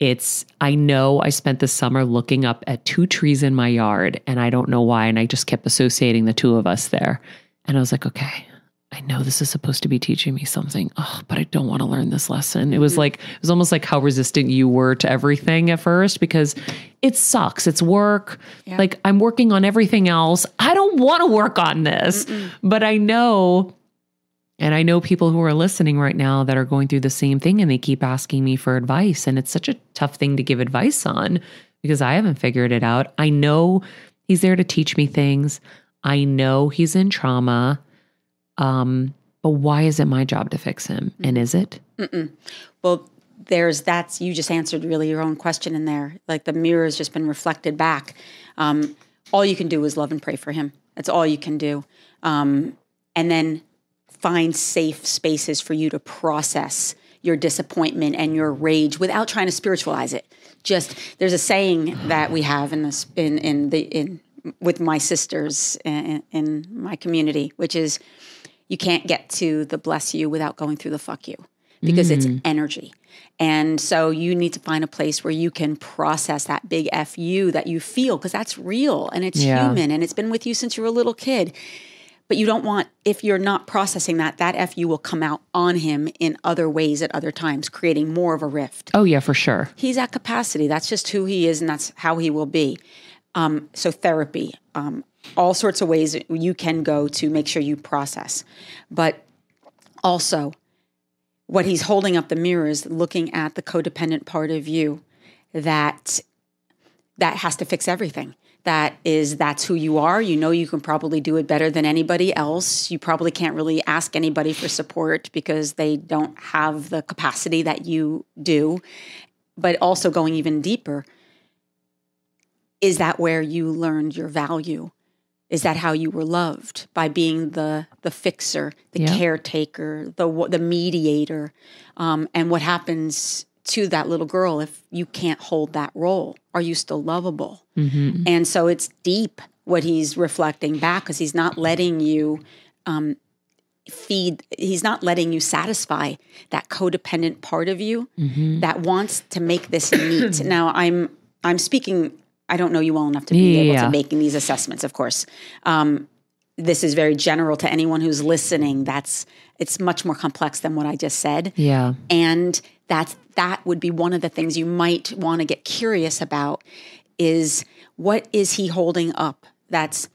it's, I know I spent the summer looking up at two trees in my yard and I don't know why. And I just kept associating the two of us there. And I was like, okay, I know this is supposed to be teaching me something, oh, but I don't want to learn this lesson. It was mm-hmm. like, it was almost like how resistant you were to everything at first because it sucks. It's work. Like I'm working on everything else. I don't want to work on this, but I know and I know people who are listening right now that are going through the same thing and they keep asking me for advice. And it's such a tough thing to give advice on because I haven't figured it out. I know he's there to teach me things. I know he's in trauma. Um, but why is it my job to fix him? And is it? Well, there's that's you just answered really your own question in there. Like the mirror has just been reflected back. Um, all you can do is love and pray for him. That's all you can do, um, and then find safe spaces for you to process your disappointment and your rage without trying to spiritualize it. Just there's a saying that we have in this in in the in with my sisters in, in my community, which is you can't get to the bless you without going through the fuck you because it's energy. And so you need to find a place where you can process that big fu that you feel because that's real and it's Yeah. human and it's been with you since you were a little kid. But you don't want if you're not processing that that fu will come out on him in other ways at other times creating more of a rift Oh, yeah, for sure. he's at capacity. That's just who he is, and that's how he will be. Um, so therapy, um, all sorts of ways you can go to make sure you process, but also what he's holding up the mirror is looking at the codependent part of you that that has to fix everything. That is that's who you are. You know you can probably do it better than anybody else. You probably can't really ask anybody for support because they don't have the capacity that you do. But also going even deeper is that where you learned your value is that how you were loved by being the the fixer the Yeah. caretaker the the mediator um, and what happens to that little girl if you can't hold that role are you still lovable Mm-hmm. and so it's deep what he's reflecting back because he's not letting you um, feed he's not letting you satisfy that codependent part of you Mm-hmm. that wants to make this neat now i'm i'm speaking i don't know you well enough to be able to making these assessments of course. Um, this is very general to anyone who's listening. That's it's much more complex than what i just said. Yeah. and that's that would be one of the things you might want to get curious about is what is he holding up that's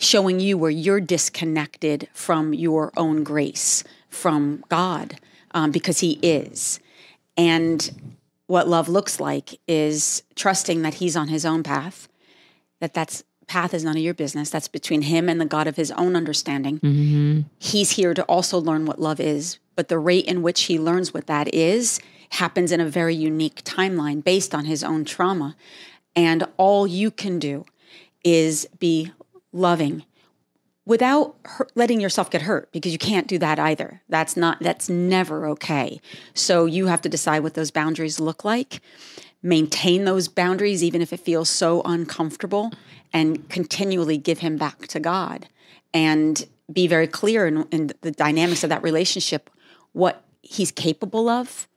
showing you where you're disconnected from your own grace from god um, because he is. And what love looks like is trusting that he's on his own path that that's path is none of your business that's between him and the god of his own understanding Mm-hmm. he's here to also learn what love is, but the rate in which he learns what that is happens in a very unique timeline based on his own trauma. And all you can do is be loving without hurt, letting yourself get hurt because you can't do that either. That's not that's never okay. So you have to decide what those boundaries look like. Maintain those boundaries even if it feels so uncomfortable and continually give him back to God and be very clear in, in the dynamics of that relationship what he's capable of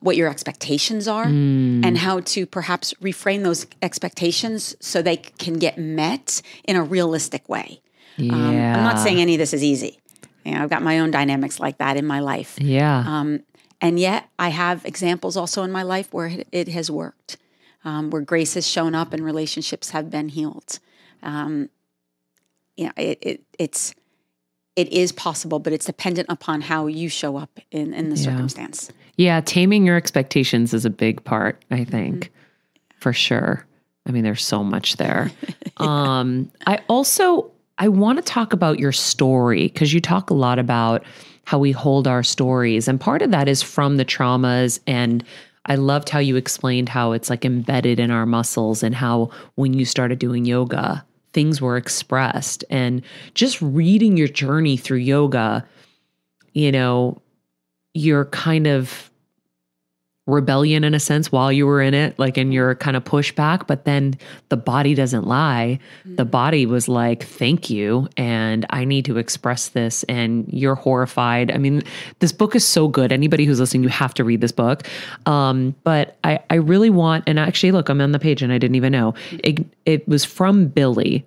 what your expectations are hmm. and how to perhaps reframe those expectations so they can get met in a realistic way Yeah. um, I'm not saying any of this is easy. You know, I've got my own dynamics like that in my life. Yeah. Um, and yet I have examples also in my life where it, has worked, um, where grace has shown up and relationships have been healed. Um, you know, it, it, it's, it is possible, but it's dependent upon how you show up in, in the Yeah. circumstance. Yeah, taming your expectations is a big part, I think, Mm-hmm. for sure. I mean, there's so much there. um, I also I want to talk about your story because you talk a lot about how we hold our stories, and part of that is from the traumas. And I loved how you explained how it's like embedded in our muscles, and how when you started doing yoga, things were expressed. And just reading your journey through yoga, you know, you're kind of rebellion in a sense while you were in it, like in your kind of pushback, but then the body doesn't lie. The mm-hmm. body was like, thank you. And I need to express this. And you're horrified. I mean, this book is so good. Anybody who's listening, you have to read this book. Um, but I, I really want, and actually, look, I'm on the page and I didn't even know. Mm-hmm. It, it was from Billy.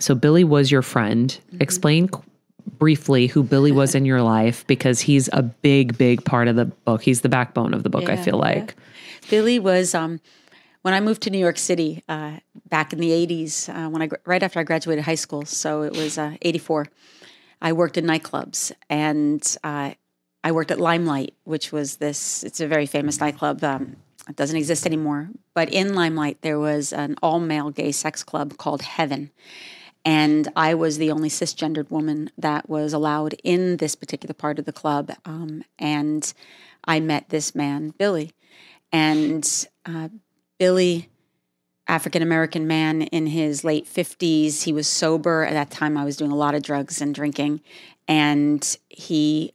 So Billy was your friend. Mm-hmm. Explain qu- briefly who Billy was in your life because he's a big, big part of the book. He's the backbone of the book, I Yeah, feel yeah. like. Billy was um, when I moved to New York City uh, back in the '80s. Uh, when I right after I graduated high school, so it was uh, '84. I worked in nightclubs, and uh, I worked at Limelight, which was this. It's a very famous nightclub. Um, it doesn't exist anymore, but in Limelight there was an all-male gay sex club called Heaven, And I was the only cisgendered woman that was allowed in this particular part of the club. Um, and I met this man, Billy. And uh, Billy, African American man in his late 50s, he was sober. At that time, I was doing a lot of drugs and drinking. And he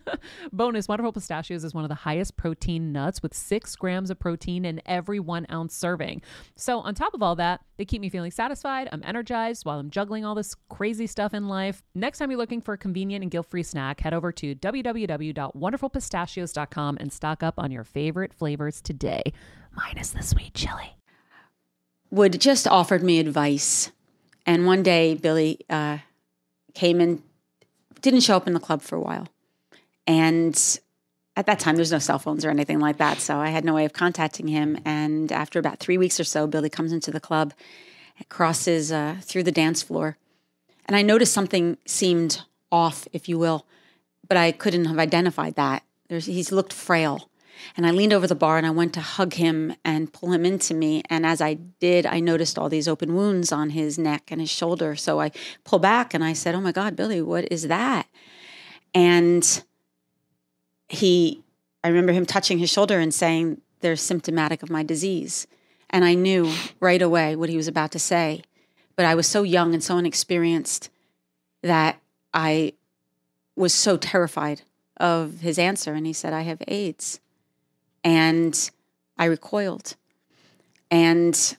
Bonus Wonderful Pistachios is one of the highest protein nuts with six grams of protein in every one ounce serving. So, on top of all that, they keep me feeling satisfied. I'm energized while I'm juggling all this crazy stuff in life. Next time you're looking for a convenient and guilt free snack, head over to www.wonderfulpistachios.com and stock up on your favorite flavors today, minus the sweet chili. would just offered me advice. And one day, Billy uh, came in, didn't show up in the club for a while. And at that time, there's no cell phones or anything like that. So I had no way of contacting him. And after about three weeks or so, Billy comes into the club, crosses uh, through the dance floor. And I noticed something seemed off, if you will, but I couldn't have identified that. There's, he's looked frail. And I leaned over the bar and I went to hug him and pull him into me. And as I did, I noticed all these open wounds on his neck and his shoulder. So I pulled back and I said, Oh my God, Billy, what is that? And he, I remember him touching his shoulder and saying, They're symptomatic of my disease. And I knew right away what he was about to say. But I was so young and so inexperienced that I was so terrified of his answer. And he said, I have AIDS. And I recoiled. And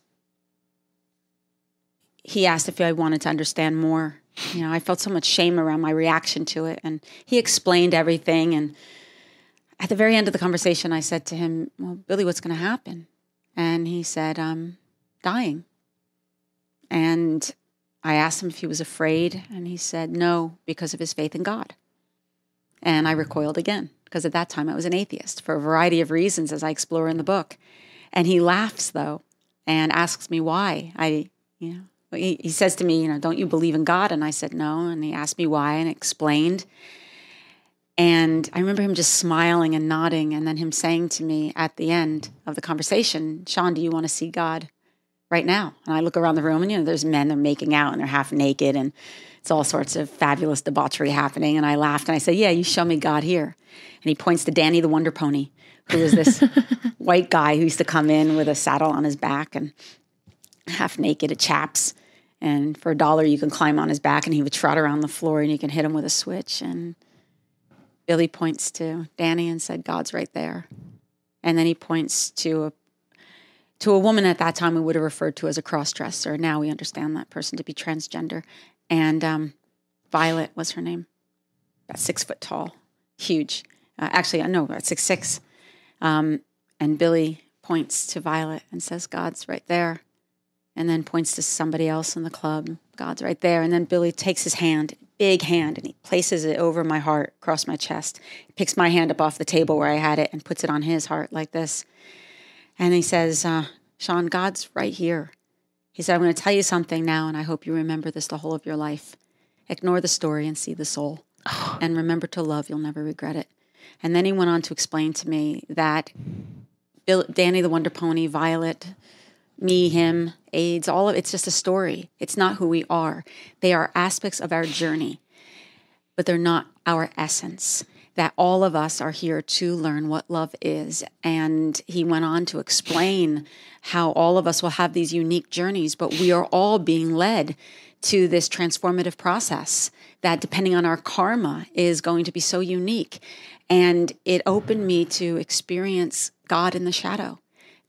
he asked if I wanted to understand more. You know, I felt so much shame around my reaction to it. And he explained everything. And at the very end of the conversation, I said to him, Well, Billy, what's going to happen? And he said, I'm dying. And I asked him if he was afraid. And he said, No, because of his faith in God. And I recoiled again because at that time I was an atheist for a variety of reasons, as I explore in the book. And he laughs though and asks me why. I, you know, he, he says to me, you know, don't you believe in God? And I said no. And he asked me why and explained. And I remember him just smiling and nodding, and then him saying to me at the end of the conversation, Seane, do you want to see God right now? And I look around the room, and you know, there's men, they're making out and they're half naked, and it's all sorts of fabulous debauchery happening. And I laughed and I said, Yeah, you show me God here. And he points to Danny the Wonder Pony, who was this white guy who used to come in with a saddle on his back and half naked at chaps. And for a dollar, you can climb on his back and he would trot around the floor and you can hit him with a switch. And Billy points to Danny and said, God's right there. And then he points to a to a woman at that time we would have referred to as a cross dresser. Now we understand that person to be transgender. And um, Violet was her name, about six foot tall, huge. Uh, actually, I know about six six. Um, and Billy points to Violet and says, "God's right there," and then points to somebody else in the club. God's right there. And then Billy takes his hand, big hand, and he places it over my heart, across my chest. He picks my hand up off the table where I had it and puts it on his heart like this. And he says, uh, "Seane, God's right here." He said, I'm going to tell you something now, and I hope you remember this the whole of your life. Ignore the story and see the soul. and remember to love, you'll never regret it. And then he went on to explain to me that Bill, Danny the Wonder Pony, Violet, me, him, AIDS, all of it's just a story. It's not who we are. They are aspects of our journey, but they're not our essence. That all of us are here to learn what love is. And he went on to explain how all of us will have these unique journeys, but we are all being led to this transformative process that, depending on our karma, is going to be so unique. And it opened me to experience God in the shadow,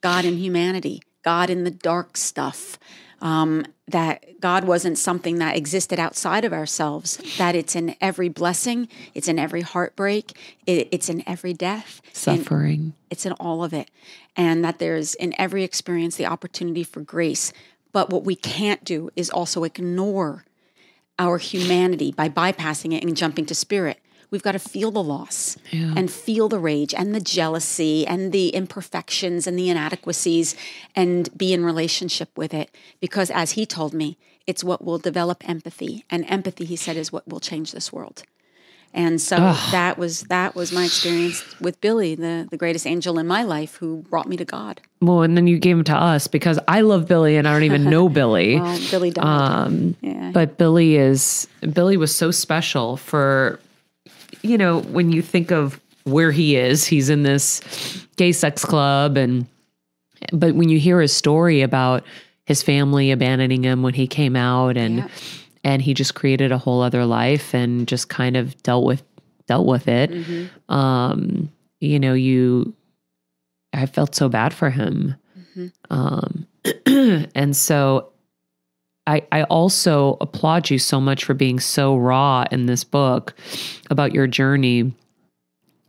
God in humanity, God in the dark stuff. Um, that God wasn't something that existed outside of ourselves, that it's in every blessing, it's in every heartbreak, it, it's in every death, Suffering. it's in all of it. And that there's in every experience the opportunity for grace. But what we can't do is also ignore our humanity by bypassing it and jumping to spirit. We've got to feel the loss and feel the rage and the jealousy and the imperfections and the inadequacies and be in relationship with it. Because as he told me, it's what will develop empathy. And empathy, he said, is what will change this world. And so that was that was my experience with Billy, the, the greatest angel in my life who brought me to God. Well, and then you gave him to us because I love Billy and I don't even know Billy. Well, Billy died. Um, yeah. But Billy is Billy was so special for you know when you think of where he is, he's in this gay sex club, and but when you hear his story about his family abandoning him when he came out, and Yeah. and he just created a whole other life and just kind of dealt with dealt with it. Mm-hmm. Um, you know, you I felt so bad for him. Mm-hmm. Um, and so I, I also applaud you so much for being so raw in this book about your journey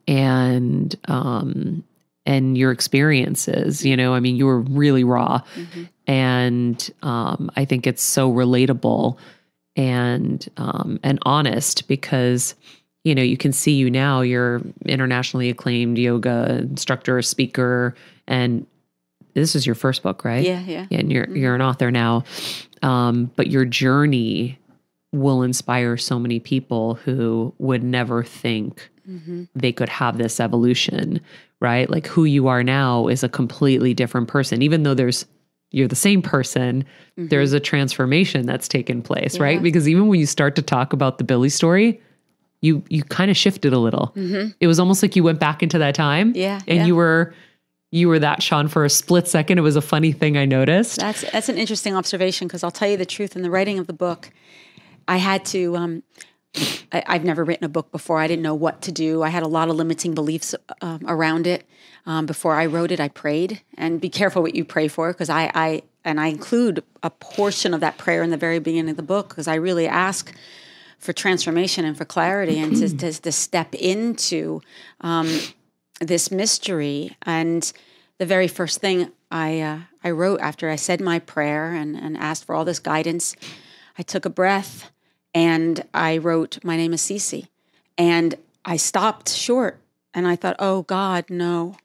and um and your experiences you know? I mean you were really raw. And um i think it's so relatable and um and honest because you know you can see you now you're internationally acclaimed yoga instructor speaker and this is your first book right? Yeah, yeah. and you're you're an author now um, but your journey will inspire so many people who would never think mm-hmm. they could have this evolution right? Like who you are now is a completely different person. Even though there's you're the same person mm-hmm. there's a transformation that's taken place right? Because even when you start to talk about the billy story you you kind of shifted a little. Mm-hmm. It was almost like you went back into that time Yeah, and yeah. you were you were that Seane for a split second. It was a funny thing I noticed. That's that's an interesting observation because I'll tell you the truth. In the writing of the book, I had to. Um, I, I've never written a book before. I didn't know what to do. I had a lot of limiting beliefs um, around it. Um, before I wrote it, I prayed, and be careful what you pray for because I, I and I include a portion of that prayer in the very beginning of the book because I really ask for transformation and for clarity and to, to, to step into um, this mystery. And the very first thing I uh, I wrote after I said my prayer and, and asked for all this guidance, I took a breath and I wrote, "My name is Cece," and I stopped short and I thought, "Oh God, no,"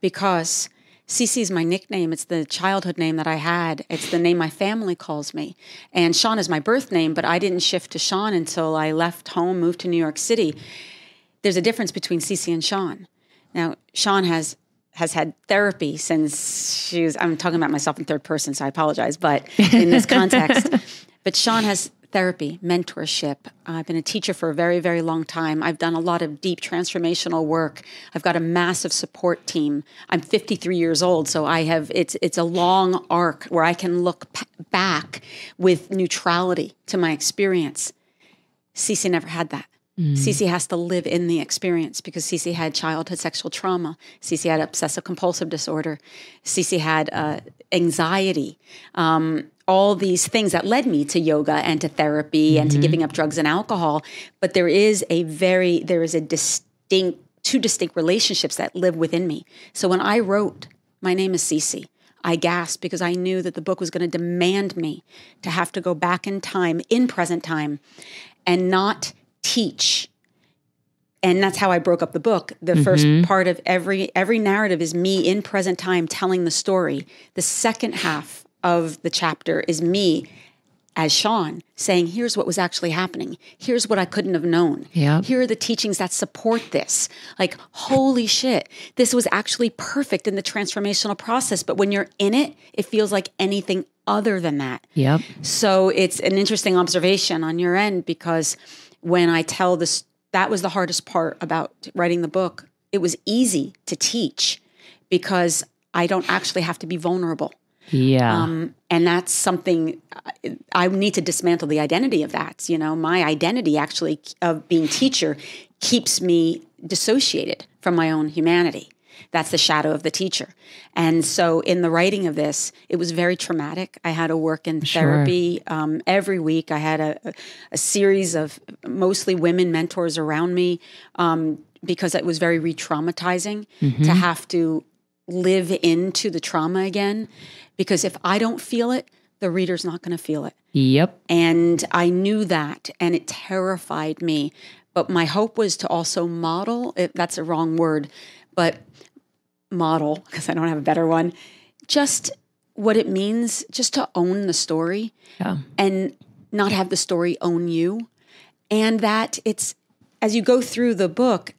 because Cece is my nickname. It's the childhood name that I had. It's the name my family calls me. And Seane is my birth name, but I didn't shift to Seane until I left home, moved to New York City. There's a difference between Cece and Seane. Now, Seane has has had therapy since she was I'm talking about myself in third person, so I apologize, but in this context. but Seane has therapy, mentorship. I've been a teacher for a very, very long time. I've done a lot of deep transformational work. I've got a massive support team. I'm 53 years old, so I have it's it's a long arc where I can look p- back with neutrality to my experience. Cece never had that. Cece has to live in the experience because Cece had childhood sexual trauma. Cece had obsessive compulsive disorder. Cece had uh, anxiety. Um, all these things that led me to yoga and to therapy and to giving up drugs and alcohol. But there is a very, there is a distinct, two distinct relationships that live within me. So when I wrote, My name is Cece, I gasped because I knew that the book was going to demand me to have to go back in time, in present time, and not teach and that's how I broke up the book. The mm-hmm. first part of every every narrative is me in present time telling the story. The second half of the chapter is me as Seane saying, "Here's what was actually happening. Here's what I couldn't have known. Yeah. Here are the teachings that support this. Like, holy shit, this was actually perfect in the transformational process. But when you're in it, it feels like anything other than that. Yep. So it's an interesting observation on your end because when I tell this, that was the hardest part about writing the book. It was easy to teach because I don't actually have to be vulnerable. Yeah. Um, and that's something I- I need to dismantle the identity of that. You know, my identity actually of being teacher keeps me dissociated from my own humanity. That's the shadow of the teacher. And so, in the writing of this, it was very traumatic. I had to work in therapy um, every week. I had a, a, series of mostly women mentors around me um, because it was very re traumatizing mm-hmm. to have to live into the trauma again. Because if I don't feel it, the reader's not going to feel it. Yep. And I knew that, and it terrified me. But my hope was to also model, that's a wrong word, but model, because I don't have a better one, just what it means just to own the story yeah. and not have the story own you. And that it's, as you go through the book,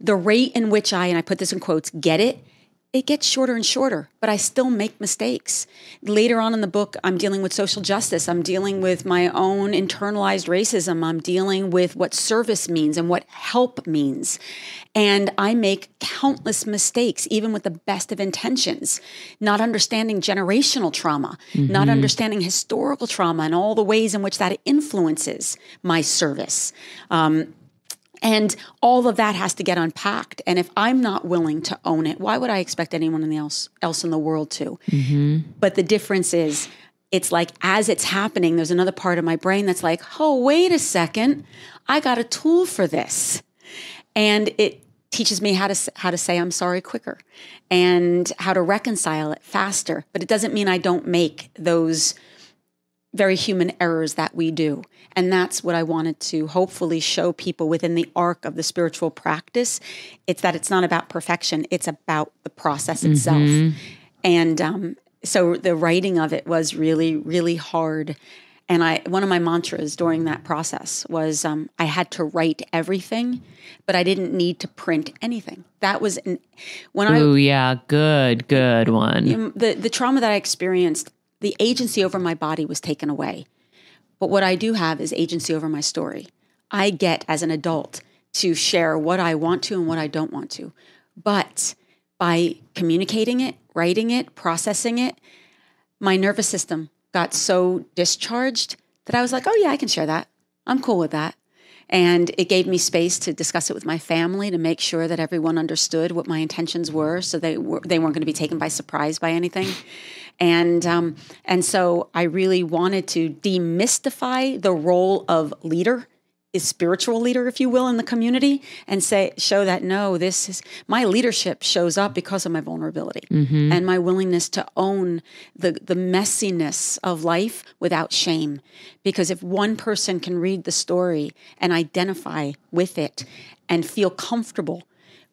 the rate in which I, and I put this in quotes, get it it gets shorter and shorter, but I still make mistakes. Later on in the book, I'm dealing with social justice. I'm dealing with my own internalized racism. I'm dealing with what service means and what help means. And I make countless mistakes, even with the best of intentions, not understanding generational trauma, mm-hmm. not understanding historical trauma and all the ways in which that influences my service. Um, and all of that has to get unpacked. And if I'm not willing to own it, why would I expect anyone else else in the world to? Mm-hmm. But the difference is, it's like as it's happening, there's another part of my brain that's like, oh, wait a second, I got a tool for this, and it teaches me how to how to say I'm sorry quicker and how to reconcile it faster. But it doesn't mean I don't make those very human errors that we do. And that's what I wanted to hopefully show people within the arc of the spiritual practice. It's that it's not about perfection, it's about the process itself. Mm-hmm. And um, so the writing of it was really, really hard. And I, one of my mantras during that process was um, I had to write everything, but I didn't need to print anything. That was an, when I. Oh yeah, good, good one. The the trauma that I experienced the agency over my body was taken away. But what I do have is agency over my story. I get as an adult to share what I want to and what I don't want to. But by communicating it, writing it, processing it, my nervous system got so discharged that I was like, oh, yeah, I can share that. I'm cool with that. And it gave me space to discuss it with my family to make sure that everyone understood what my intentions were so they, were, they weren't going to be taken by surprise by anything and um, and so I really wanted to demystify the role of leader is spiritual leader if you will in the community and say show that no this is my leadership shows up because of my vulnerability mm-hmm. and my willingness to own the the messiness of life without shame because if one person can read the story and identify with it and feel comfortable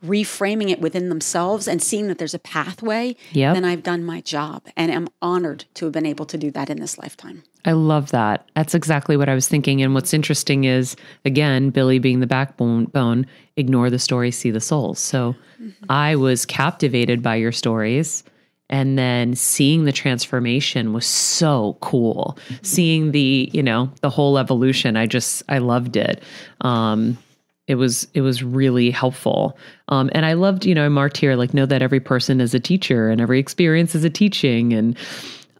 reframing it within themselves and seeing that there's a pathway, yep. then I've done my job and am honored to have been able to do that in this lifetime. I love that. That's exactly what I was thinking. And what's interesting is, again, Billy being the backbone, bone, ignore the story, see the souls. So mm-hmm. I was captivated by your stories. And then seeing the transformation was so cool. Mm-hmm. Seeing the, you know, the whole evolution, I just, I loved it. Um, it was it was really helpful. Um, and i loved you know here like know that every person is a teacher and every experience is a teaching. And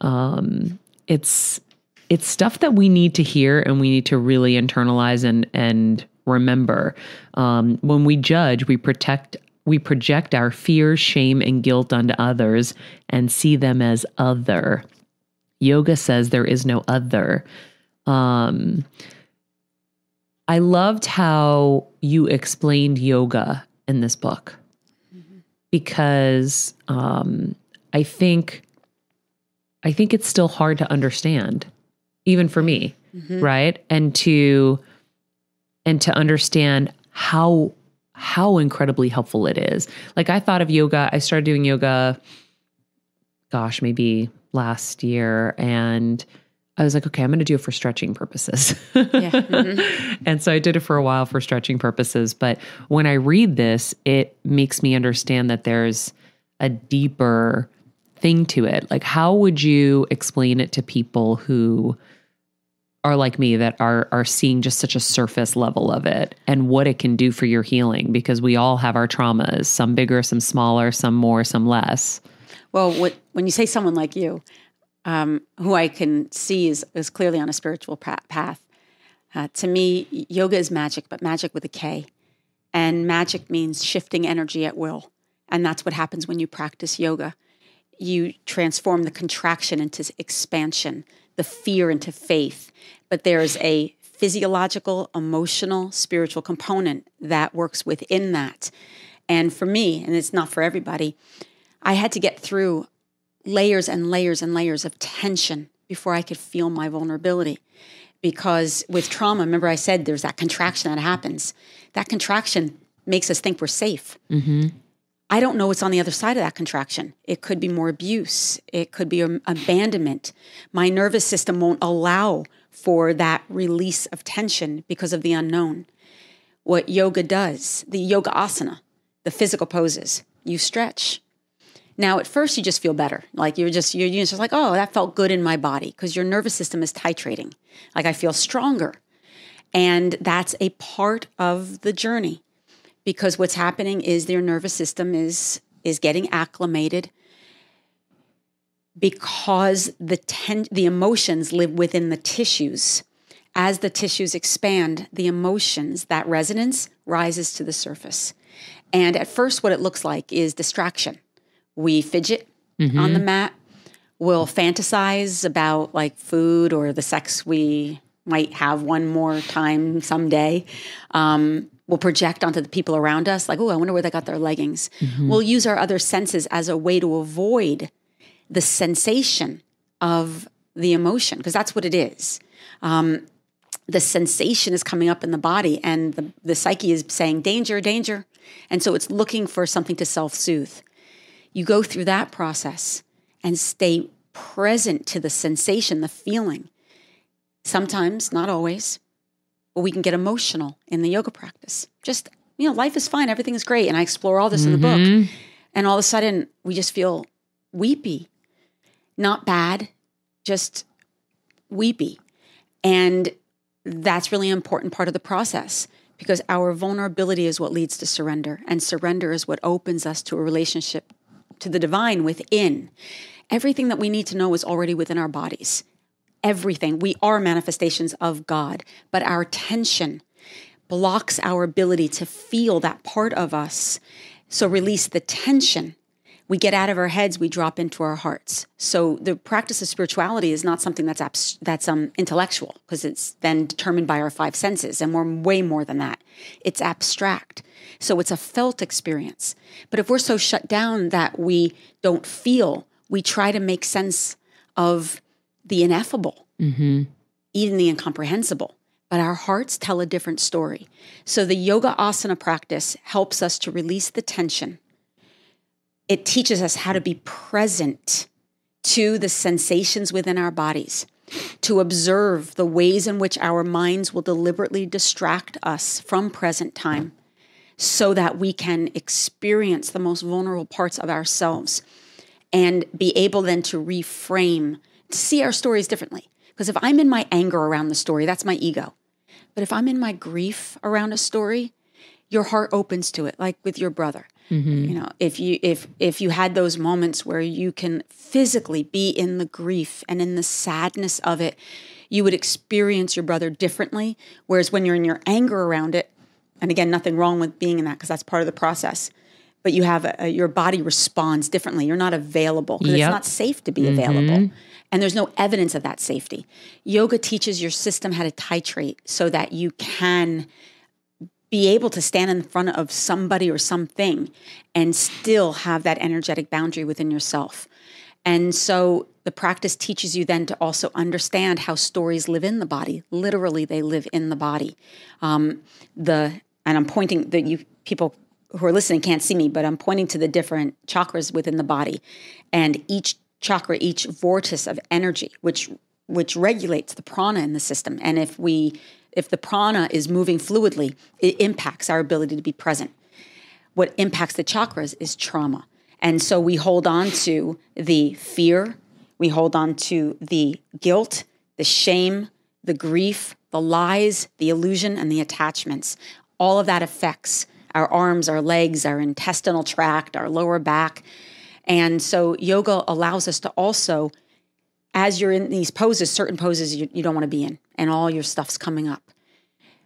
um, it's it's stuff that we need to hear and we need to really internalize and and remember. Um, when we judge we protect we project our fears shame and guilt onto others and see them as other. Yoga says there is no other. Um, I loved how you explained yoga in this book mm-hmm. because um, I think I think it's still hard to understand, even for me, mm-hmm. right? And to and to understand how how incredibly helpful it is. Like I thought of yoga, I started doing yoga, gosh, maybe last year, and I was like, okay, I'm going to do it for stretching purposes. yeah. Mm-hmm. And so I did it for a while for stretching purposes. But when I read this, it makes me understand that there's a deeper thing to it. Like, how would you explain it to people who are like me that are are seeing just such a surface level of it and what it can do for your healing because we all have our traumas, some bigger, some smaller, some more, some less. Well, what, when you say someone like you, um, who I can see is, is clearly on a spiritual path. Uh, to me, yoga is magic, but magic with a K. And magic means shifting energy at will. And that's what happens when you practice yoga. You transform the contraction into expansion, the fear into faith. But there's a physiological, emotional, spiritual component that works within that. And for me, and it's not for everybody, I had to get through layers and layers and layers of tension before I could feel my vulnerability. Because with trauma, remember I said there's that contraction that happens. That contraction makes us think we're safe. Mm-hmm. I don't know what's on the other side of that contraction. It could be more abuse. It could be abandonment. My nervous system won't allow for that release of tension because of the unknown. What yoga does, the yoga asana, the physical poses, you stretch. Now, at first, you just feel better. Like you're just, you're, just like, oh, that felt good in my body because your nervous system is titrating. Like I feel stronger. And that's a part of the journey because what's happening is your nervous system is is getting acclimated because the ten, the emotions live within the tissues as the tissues expand the emotions that resonance rises to the surface and at first what it looks like is distraction we fidget mm-hmm. on the mat. We'll fantasize about like food or the sex we might have one more time someday. Um, we'll project onto the people around us like oh i wonder where they got their leggings. Mm-hmm. we'll use our other senses as a way to avoid the sensation of the emotion because that's what it is. Um, the sensation is coming up in the body and the, the psyche is saying danger danger. And so it's looking for something to self-soothe you go through that process and stay present to the sensation the feeling sometimes not always but we can get emotional in the yoga practice just you know life is fine everything is great and i explore all this mm-hmm. in the book mm-hmm. and all of a sudden we just feel weepy not bad, just weepy. And that's really an important part of the process because our vulnerability is what leads to surrender. And surrender is what opens us to a relationship to the divine within. Everything that we need to know is already within our bodies. Everything. We are manifestations of God, but our tension blocks our ability to feel that part of us. So release the tension we get out of our heads, we drop into our hearts. So the practice of spirituality is not something that's abs- that's um, intellectual because it's then determined by our five senses, and we're way more than that. It's abstract. So it's a felt experience. But if we're so shut down that we don't feel, we try to make sense of the ineffable, mm-hmm. even the incomprehensible. But our hearts tell a different story. So the yoga asana practice helps us to release the tension it teaches us how to be present to the sensations within our bodies, to observe the ways in which our minds will deliberately distract us from present time so that we can experience the most vulnerable parts of ourselves and be able then to reframe, to see our stories differently. Because if I'm in my anger around the story, that's my ego. But if I'm in my grief around a story, your heart opens to it, like with your brother. Mm-hmm. You know, if you if if you had those moments where you can physically be in the grief and in the sadness of it, you would experience your brother differently. Whereas when you're in your anger around it, and again, nothing wrong with being in that because that's part of the process. But you have a, a, your body responds differently. You're not available because yep. it's not safe to be mm-hmm. available. And there's no evidence of that safety. Yoga teaches your system how to titrate so that you can be able to stand in front of somebody or something and still have that energetic boundary within yourself. And so the practice teaches you then to also understand how stories live in the body. Literally, they live in the body. Um, the and I'm pointing that you people who are listening can't see me, but I'm pointing to the different chakras within the body, and each chakra, each vortex of energy, which which regulates the prana in the system. And if we if the prana is moving fluidly, it impacts our ability to be present. What impacts the chakras is trauma. And so we hold on to the fear, we hold on to the guilt, the shame, the grief, the lies, the illusion, and the attachments. All of that affects our arms, our legs, our intestinal tract, our lower back. And so yoga allows us to also as you're in these poses, certain poses you, you don't want to be in, and all your stuff's coming up.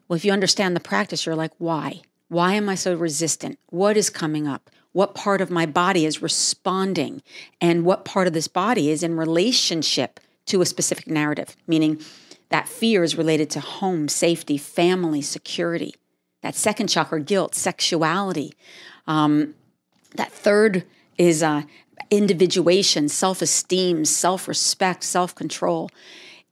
Well, if you understand the practice, you're like, why? Why am I so resistant? What is coming up? what part of my body is responding and what part of this body is in relationship to a specific narrative, meaning that fear is related to home, safety, family, security. That second chakra, guilt, sexuality. Um, that third is uh, individuation, self esteem, self respect, self control.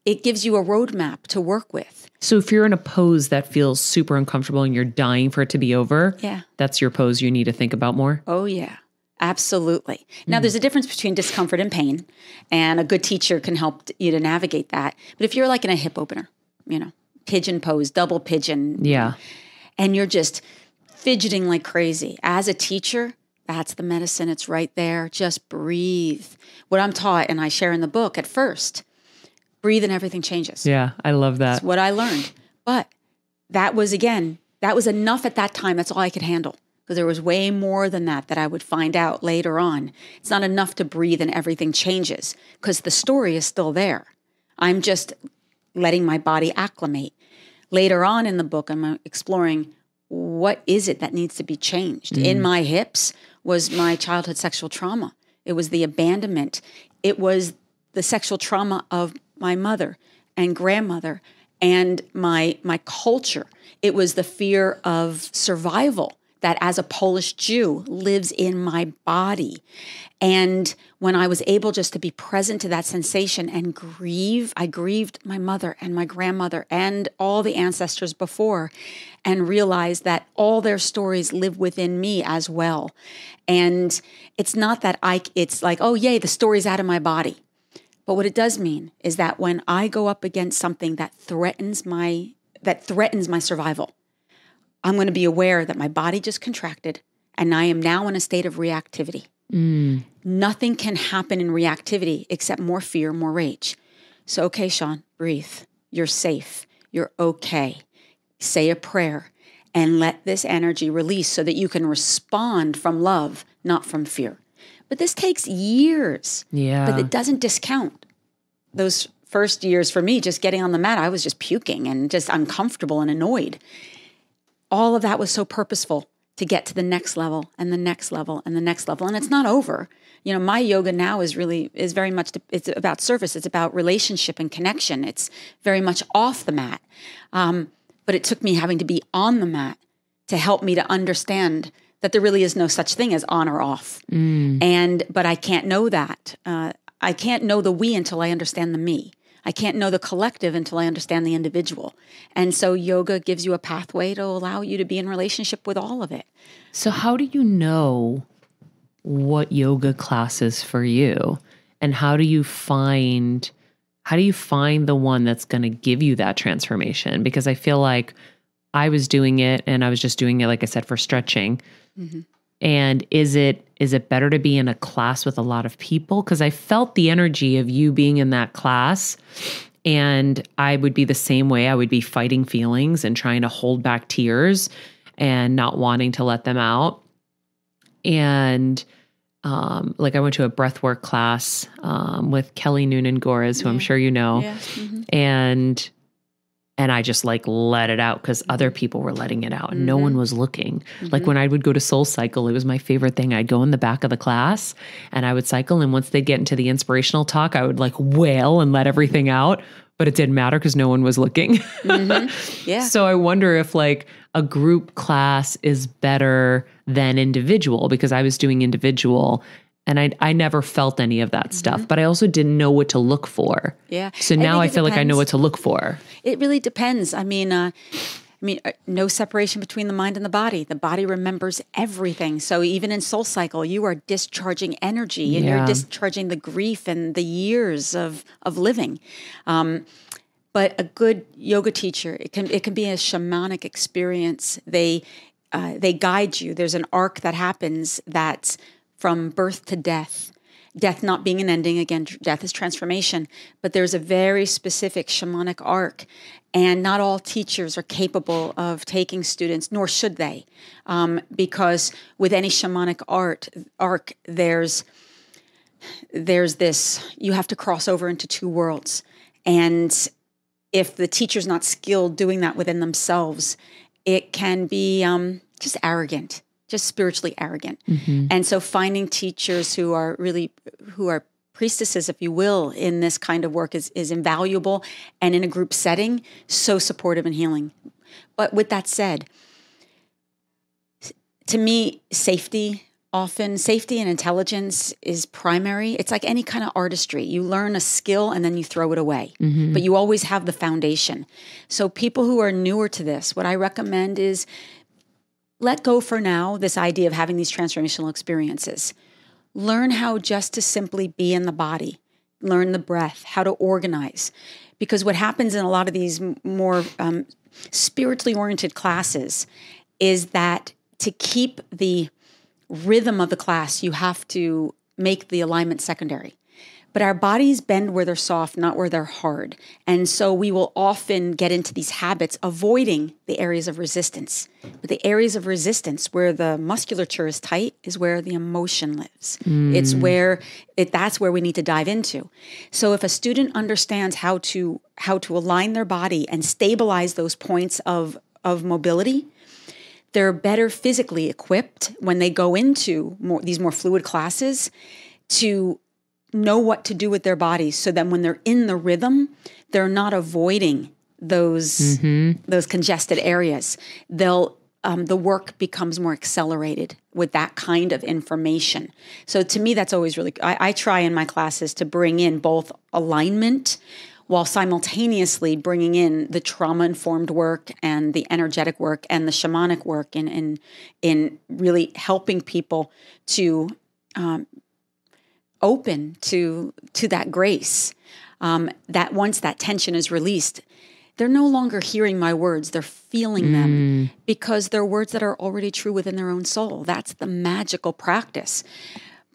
It gives you a roadmap to work with. So if you're in a pose that feels super uncomfortable and you're dying for it to be over, Yeah. that's your pose you need to think about more. Oh, yeah. Absolutely. Now, there's a difference between discomfort and pain, and a good teacher can help you to navigate that. But if you're like in a hip opener, you know, pigeon pose, double pigeon, Yeah. and you're just fidgeting like crazy, as a teacher, that's the medicine. It's right there. Just breathe. What I'm taught, and I share in the book at first breathe and everything changes. Yeah, I love that. That's what I learned. But that was again, that was enough at that time. That's all I could handle because there was way more than that that I would find out later on. It's not enough to breathe and everything changes because the story is still there. I'm just letting my body acclimate. Later on in the book, I'm uh, exploring what is it that needs to be changed. In my hips was my childhood sexual trauma. It was the abandonment. It was the sexual trauma of my mother and grandmother and my my culture. It was the fear of survival that as a Polish Jew lives in my body. And when I was able just to be present to that sensation and grieve, I grieved my mother and my grandmother and all the ancestors before and realize that all their stories live within me as well. And it's not that I it's like, oh yay, the story's out of my body. But what it does mean is that when I go up against something that threatens my that threatens my survival, I'm going to be aware that my body just contracted and I am now in a state of reactivity. Mm. Nothing can happen in reactivity except more fear, more rage. So, okay, Seane, breathe. You're safe. You're okay. Say a prayer and let this energy release so that you can respond from love, not from fear. But this takes years. Yeah. But it doesn't discount those first years for me, just getting on the mat, I was just puking and just uncomfortable and annoyed. All of that was so purposeful to get to the next level and the next level and the next level. And it's not over. You know, my yoga now is really is very much it's about service. It's about relationship and connection. It's very much off the mat. Um, but it took me having to be on the mat to help me to understand that there really is no such thing as on or off. And but I can't know that. Uh, I can't know the we until I understand the me. I can't know the collective until I understand the individual. And so yoga gives you a pathway to allow you to be in relationship with all of it. So, how do you know what yoga class is for you? And how do you find how do you find the one that's going to give you that transformation? Because I feel like I was doing it and I was just doing it like I said for stretching. Mm-hmm. And is it is it better to be in a class with a lot of people because I felt the energy of you being in that class and I would be the same way. I would be fighting feelings and trying to hold back tears and not wanting to let them out. And um, like I went to a breathwork class um, with Kelly Noonan Gores, who I'm sure you know, mm-hmm. and and I just like let it out because other mm-hmm. people were letting it out and no mm-hmm. one was looking. Like when I would go to Soul Cycle, it was my favorite thing. I'd go in the back of the class and I would cycle, and once they'd get into the inspirational talk, I would like wail and let everything out. But it didn't matter because no one was looking. Yeah. So I wonder if like a group class is better than individual because I was doing individual and I I never felt any of that stuff, but I also didn't know what to look for. Yeah. So now I it feel like I know what to look for. It really depends. I mean, uh, I mean, uh, no separation between the mind and the body. The body remembers everything. So even in Soul Cycle, you are discharging energy and Yeah. you're discharging the grief and the years of of living. Um, but a good yoga teacher, it can it can be a shamanic experience. They uh, they guide you. There's an arc that happens that's from birth to death. Death not being an ending, again, death is transformation, but there's a very specific shamanic arc. And not all teachers are capable of taking students, nor should they, um, because with any shamanic art arc, there's there's this you have to cross over into two worlds, and if the teacher's not skilled doing that within themselves, it can be um, just arrogant just spiritually arrogant. And so finding teachers who are really who are priestesses, if you will, in this kind of work is is invaluable and in a group setting, so supportive and healing. But with that said, to me, safety often safety and intelligence is primary. It's like any kind of artistry. You learn a skill and then you throw it away, but you always have the foundation. So, people who are newer to this, what I recommend is let go for now this idea of having these transformational experiences. Learn how just to simply be in the body, learn the breath, how to organize. Because what happens in a lot of these more um, spiritually oriented classes is that to keep the rhythm of the class, you have to make the alignment secondary. But our bodies bend where they're soft, not where they're hard. And so we will often get into these habits avoiding the areas of resistance. But the areas of resistance where the musculature is tight is where the emotion lives. It's mm. where it that's where we need to dive into. So if a student understands how to how to align their body and stabilize those points of of mobility, they're better physically equipped when they go into more, these more fluid classes to know what to do with their bodies so then when they're in the rhythm they're not avoiding those those congested areas. They'll um, the work becomes more accelerated with that kind of information. So to me that's always really I, I try in my classes to bring in both alignment while simultaneously bringing in the trauma informed work and the energetic work and the shamanic work and in, in really helping people to um, open to to that grace um, that once that tension is released they're no longer hearing my words they're feeling them because they're words that are already true within their own soul. That's the magical practice.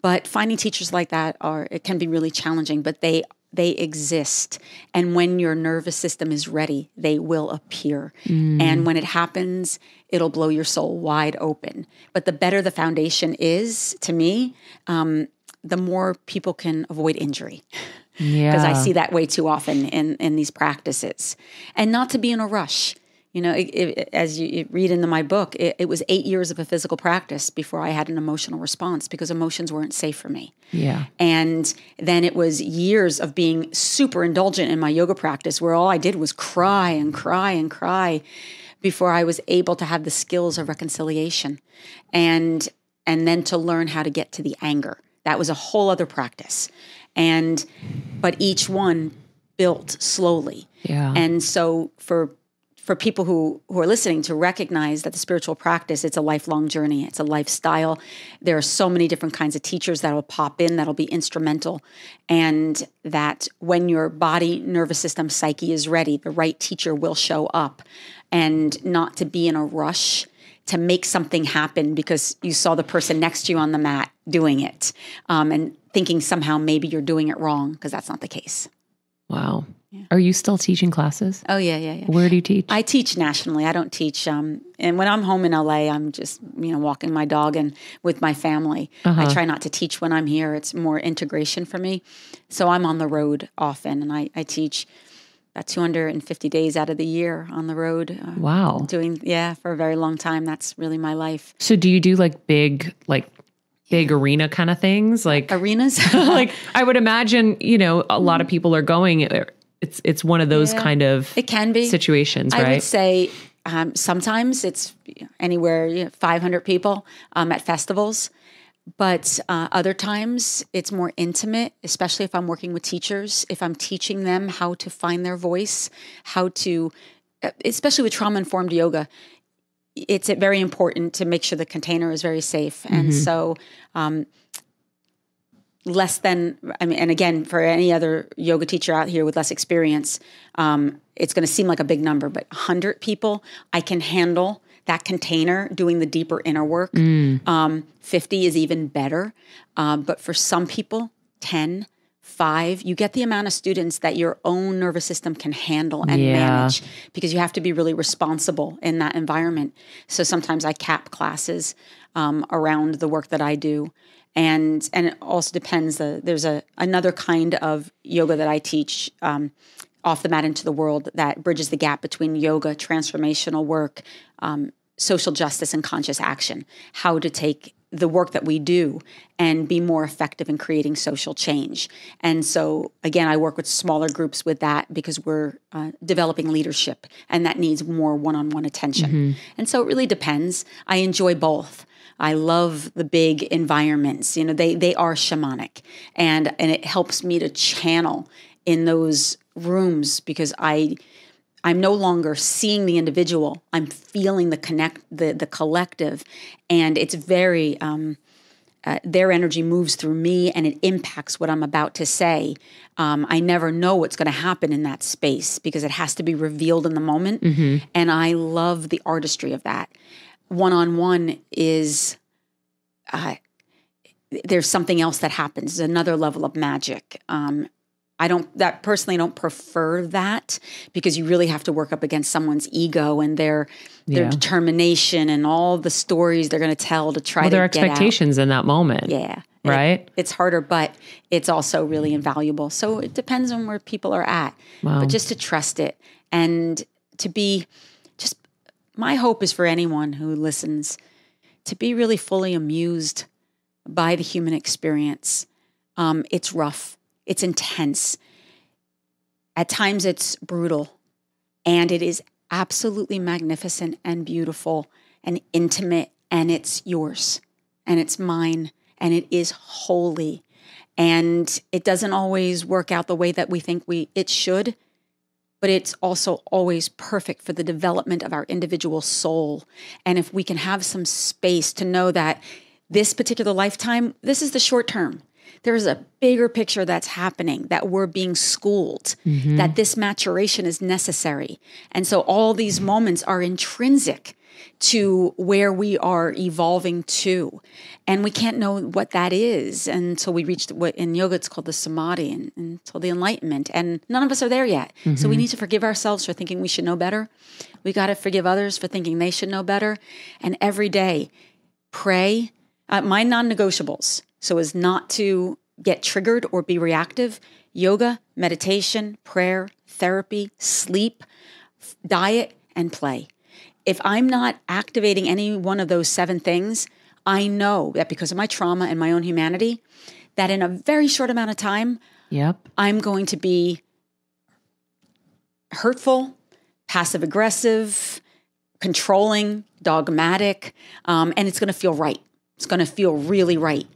But finding teachers like that are it can be really challenging but they they exist. And when your nervous system is ready they will appear. And when it happens it'll blow your soul wide open. But the better the foundation is to me um, the more people can avoid injury. Yeah. because I see that way too often in in these practices, and not to be in a rush. You know, it, it, as you, you read into my book, it, it was eight years of a physical practice before I had an emotional response because emotions weren't safe for me. Yeah. And then it was years of being super indulgent in my yoga practice where all I did was cry and cry and cry before I was able to have the skills of reconciliation and and then to learn how to get to the anger. That was a whole other practice. And but each one built slowly. Yeah. And so for for people who who are listening to recognize that the spiritual practice it's a lifelong journey. It's a lifestyle. There are so many different kinds of teachers that will pop in that'll be instrumental. And that when your body nervous system psyche is ready the right teacher will show up. And not to be in a rush to make something happen because you saw the person next to you on the mat doing it um, and thinking somehow maybe you're doing it wrong because that's not the case Wow. Are you still teaching classes? oh yeah yeah yeah Where do you teach? I teach nationally. I don't teach. Um, and when I'm home in LA, I'm just you know walking my dog and with my family. I try not to teach when I'm here. It's more integration for me. So I'm on the road often, and I, I teach about 250 days out of the year on the road. Uh, wow. Doing yeah for a very long time. That's really my life. So do you do like big, like big arena kind of things? Like, Arenas. like I would imagine, you know, a lot of people are going. It's it's one of those Yeah. kind of it can be situations, I right? would say um, sometimes it's anywhere you know, 500 people um, at festivals, but uh, other times it's more intimate, especially if I'm working with teachers, if I'm teaching them how to find their voice, how to, especially with trauma informed yoga. It's very important to make sure the container is very safe. And so, um, less than i mean and again for any other yoga teacher out here with less experience um, it's going to seem like a big number but 100 people i can handle that container doing the deeper inner work. Um, 50 is even better. Um, but for some people 10 5 you get the amount of students that your own nervous system can handle and Yeah. manage because you have to be really responsible in that environment so sometimes i cap classes um, around the work that i do and and it also depends. The, there's a another kind of yoga that I teach um, off the mat into the world that bridges the gap between yoga, transformational work, um, social justice and conscious action, how to take the work that we do and be more effective in creating social change. And so, again, I work with smaller groups with that because we're uh, developing leadership and that needs more one on one attention. And so it really depends. I enjoy both. I love the big environments. You know, they they are shamanic, and and it helps me to channel in those rooms because I I'm no longer seeing the individual. I'm feeling the connect the the collective, and it's very. Um, uh, their energy moves through me and it impacts what I'm about to say. Um, I never know what's going to happen in that space because it has to be revealed in the moment. And I love the artistry of that. One on one is uh, there's something else that happens. Another level of magic. Um, I don't that personally don't prefer that because you really have to work up against someone's ego and their their Yeah. determination and all the stories they're going to tell to try Well, to their expectations in that moment. Yeah. It- Right? it's harder, but it's also really invaluable. So it depends on where people are at. Wow. But just to trust it and to be just my hope is for anyone who listens to be really fully amused by the human experience. Um, it's rough, it's intense. At times it's brutal, and it is absolutely magnificent and beautiful and intimate, and it's yours and it's mine and it is holy. And it doesn't always work out the way that we think we it should, but it's also always perfect for the development of our individual soul. And if we can have some space to know that this particular lifetime, this is the short term. There's a bigger picture that's happening, that we're being schooled, mm-hmm. that this maturation is necessary. And so all these moments are intrinsic to where we are evolving to. And we can't know what that is until we reach what in yoga it's called the samadhi and, until the enlightenment. And none of us are there yet. So we mm-hmm. need to forgive ourselves for thinking we should know better. We got to forgive others for thinking they should know better. And every day, pray. Uh, my non negotiables, so as not to get triggered or be reactive yoga, meditation, prayer, therapy, sleep, f- diet, and play. If I'm not activating any one of those seven things, I know that because of my trauma and my own humanity, that in a very short amount of time, Yep. I'm going to be hurtful, passive aggressive, controlling, dogmatic, um, and it's going to feel right. It's going to feel really right.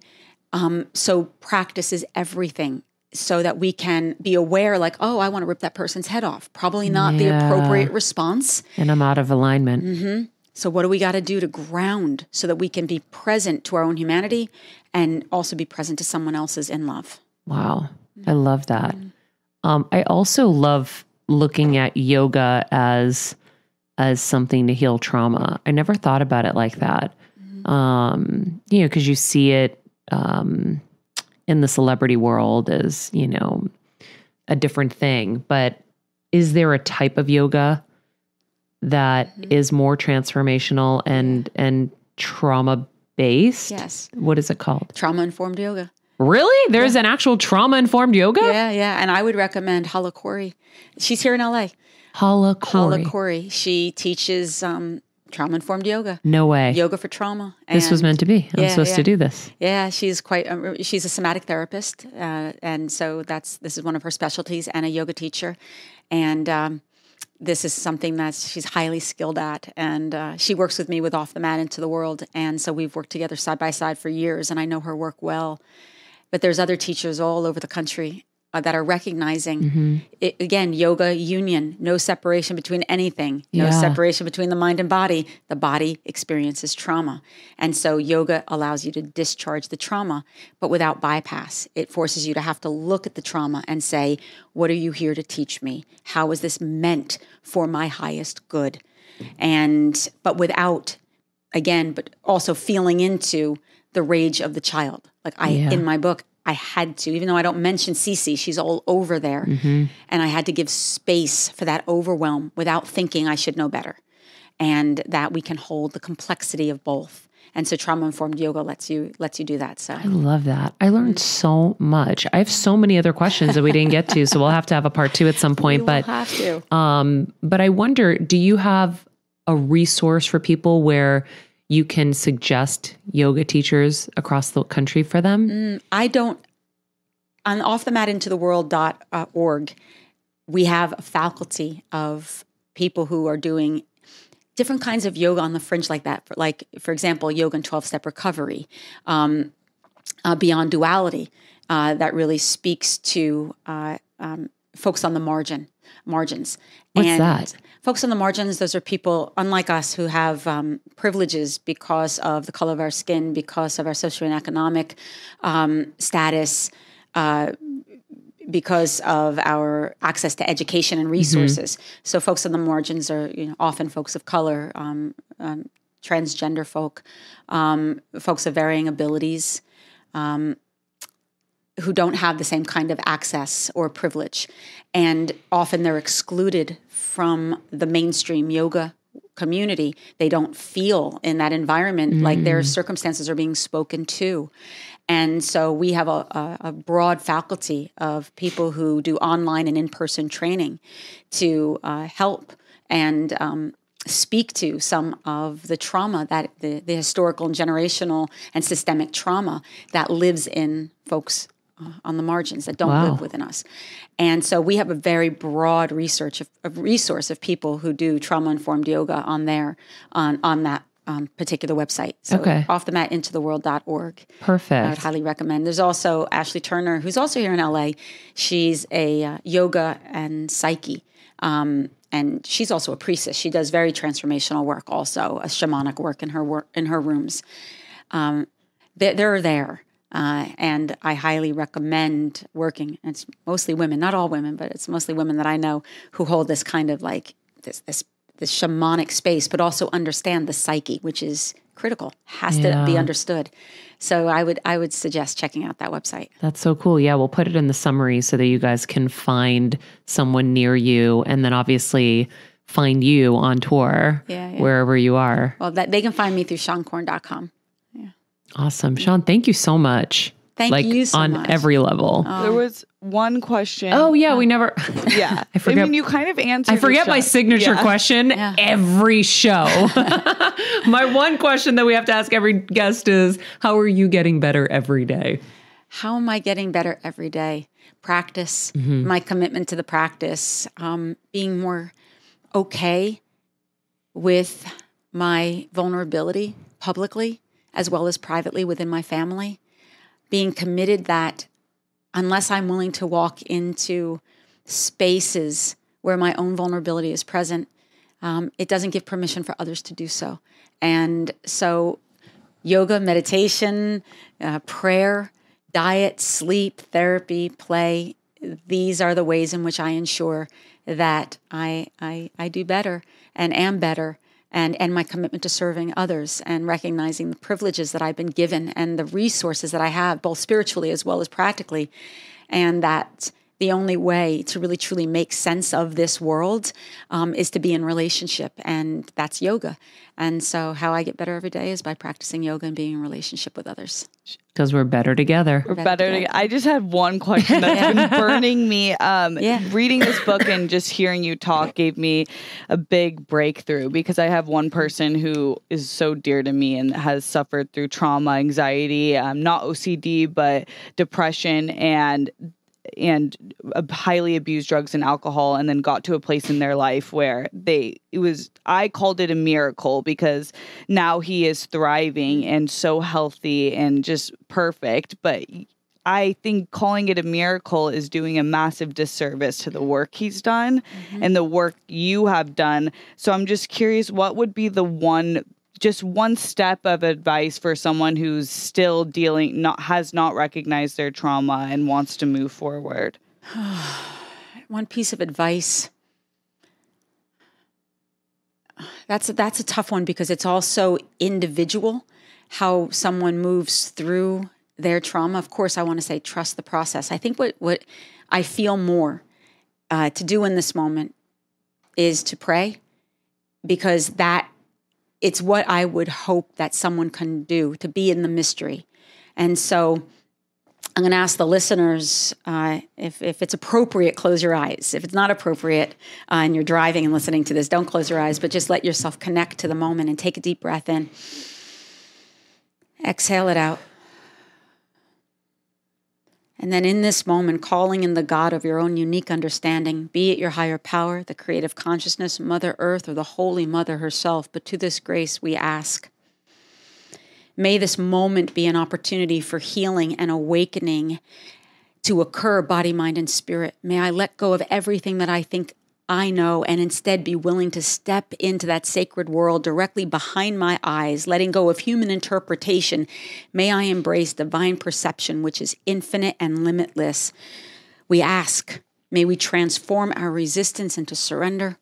Um, so practice is everything so that we can be aware like oh i want to rip that person's head off probably not the appropriate response And I'm out of alignment. Mm-hmm. so what do we got to do to ground so that we can be present to our own humanity and also be present to someone else's in love Wow. I love that. Um, I also love looking at yoga as as something to heal trauma. I never thought about it like that. Um, you know, because you see it um, in the celebrity world as, you know, a different thing. But is there a type of yoga that is more transformational and and trauma based? yes What is it called? trauma informed yoga Really? There's an actual trauma informed yoga? Yeah, yeah. And I would recommend Hala Khouri. She's here in LA. Hala Hala Khouri. Khouri. She teaches um, trauma informed yoga, No way. yoga for trauma. this was meant to be. I'm Yeah, supposed yeah. to do this. Yeah, she's quite. Um, she's a somatic therapist, uh, and so that's this is one of her specialties, and a yoga teacher, and um, this is something that she's highly skilled at. And uh, she works with me with Off the Mat into the World, and so we've worked together side by side for years, and I know her work well. But there's other teachers all over the country uh, that are recognizing Mm-hmm. it, again yoga union, no separation between anything, no Yeah. separation between the mind and body. The body experiences trauma, and so yoga allows you to discharge the trauma, but without bypass. It forces you to have to look at the trauma and say, "What are you here to teach me? How is this meant for my highest good?" And but without again, but also feeling into the rage of the child. Like I Yeah. in my book, I had to, even though I don't mention Cece, she's all over there. And I had to give space for that overwhelm without thinking I should know better. And that we can hold the complexity of both. And so trauma informed yoga lets you lets you do that. So I love that. I learned so much. I have so many other questions that we didn't get to, so we'll have to have a part two at some point. But have to. um, but I wonder, do you have a resource for people where you can suggest yoga teachers across the country for them? I don't on offthematintotheworld.org we have a faculty of people who are doing different kinds of yoga on the fringe like that for, like for example yoga and 12 step recovery um, uh, beyond duality uh, that really speaks to uh, um, folks on the margin margins What's that? folks on the margins those are people unlike us who have um, privileges because of the color of our skin because of our social and economic um, status uh, because of our access to education and resources. So, folks on the margins are you know, often folks of color, um, um, transgender folk, um, folks of varying abilities, um, who don't have the same kind of access or privilege. And often they're excluded from the mainstream yoga community. They don't feel in that environment like their circumstances are being spoken to. And so we have a, a, broad faculty of people who do online and in person training to uh, help and um, speak to some of the trauma that the, the historical and generational and systemic trauma that lives in folks on the margins that don't Wow. live within us. And so we have a very broad research of, of resource of people who do trauma informed yoga on there on on that um, particular website. So Okay. off the mat into the world.org. Perfect. I would highly recommend. There's also Ashley Turner, who's also here in LA. She's a uh, yoga and psyche. Um, and she's also a priestess. She does very transformational work, also a shamanic work in her work in her rooms. Um, they're, they're there, uh, and I highly recommend working. It's mostly women, not all women, but it's mostly women that I know who hold this kind of like this this this shamanic space, but also understand the psyche, which is critical, has to be understood. So I would I would suggest checking out that website. That's so cool. Yeah, we'll put it in the summary so that you guys can find someone near you and then obviously find you on tour Yeah, yeah. wherever you are. Well, that they can find me through seanecorn.com. Awesome. Seane, thank you so much. Thank like you so on much. every level. There was one question. oh yeah, we never yeah. I forget- I mean, you kind of answered. I forget my signature Yeah. question every show. my one question that we have to ask every guest is how are you getting better every day? How am I getting better every day? Practice, my commitment to the practice, um, being more okay with my vulnerability publicly as well as privately within my family, being committed that unless I'm willing to walk into spaces where my own vulnerability is present, um, it doesn't give permission for others to do so. And so, yoga, meditation, uh, prayer, diet, sleep, therapy, play, these are the ways in which I ensure that I, I, I do better and am better and, and my commitment to serving others and recognizing the privileges that I've been given and the resources that I have, both spiritually as well as practically. And that the only way to really truly make sense of this world um, is to be in relationship, and that's yoga. And so, how I get better every day is by practicing yoga and being in relationship with others. Because we're better together. We're better. To, I just had one question that's been burning me. Um, Yeah. Reading this book and just hearing you talk gave me a big breakthrough because I have one person who is so dear to me and has suffered through trauma, anxiety, um, not OCD, but depression and and uh, highly abused drugs and alcohol and then got to a place in their life where they it was I called it a miracle because now he is thriving and so healthy and just perfect but I think calling it a miracle is doing a massive disservice to the work he's done and the work you have done. So I'm just curious what would be the one just one step of advice for someone who's still dealing not has not recognized their trauma and wants to move forward. One piece of advice. That's a, that's a tough one because it's also individual how someone moves through their trauma. Of course, I want to say trust the process. I think what what I feel more uh, to do in this moment is to pray because that it's what I would hope that someone can do to be in the mystery. And so I'm going to ask the listeners uh, if, if it's appropriate, close your eyes. If it's not appropriate uh, and you're driving and listening to this, don't close your eyes, but just let yourself connect to the moment and take a deep breath in. Exhale it out. And then in this moment, calling in the God of your own unique understanding, be it your higher power, the creative consciousness, Mother Earth, or the Holy Mother herself. But to this grace we ask. May this moment be an opportunity for healing and awakening to occur, body, mind, and spirit. May I let go of everything that I think I know and instead be willing to step into that sacred world directly behind my eyes, letting go of human interpretation. May I embrace divine perception, which is infinite and limitless. We ask, may we transform our resistance into surrender.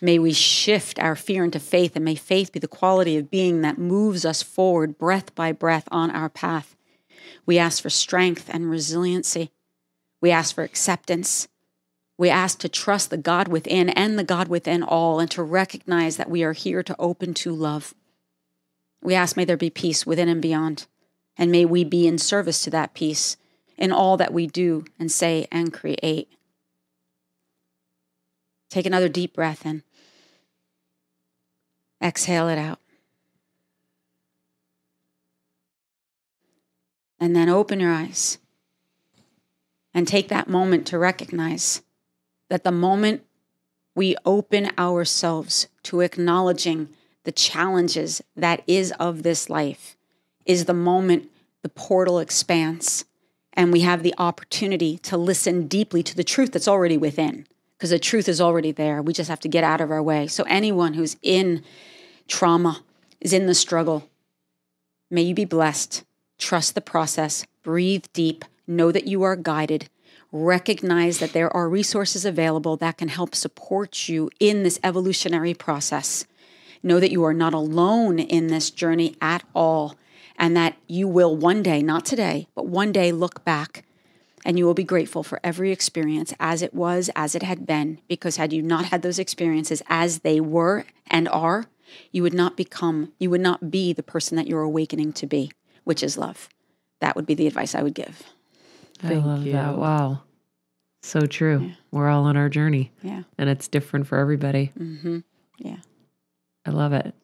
May we shift our fear into faith, and may faith be the quality of being that moves us forward breath by breath on our path. We ask for strength and resiliency. We ask for acceptance. We ask to trust the God within and the God within all, and to recognize that we are here to open to love. We ask, may there be peace within and beyond, and may we be in service to that peace in all that we do and say and create. Take another deep breath in. Exhale it out. And then open your eyes and take that moment to recognize that the moment we open ourselves to acknowledging the challenges that is of this life is the moment the portal expands and we have the opportunity to listen deeply to the truth that's already within because the truth is already there. We just have to get out of our way. So anyone who's in trauma is in the struggle may you be blessed. Trust the process. Breathe deep. Know that you are guided recognize that there are resources available that can help support you in this evolutionary process. Know that you are not alone in this journey at all, and that you will one day, not today, but one day look back and you will be grateful for every experience as it was, as it had been, because had you not had those experiences as they were and are, you would not become, you would not be the person that you're awakening to be, which is love. That would be the advice I would give. Thank I love you. that. Wow. So true. Yeah. We're all on our journey. Yeah. And it's different for everybody. Mm-hmm. Yeah. I love it.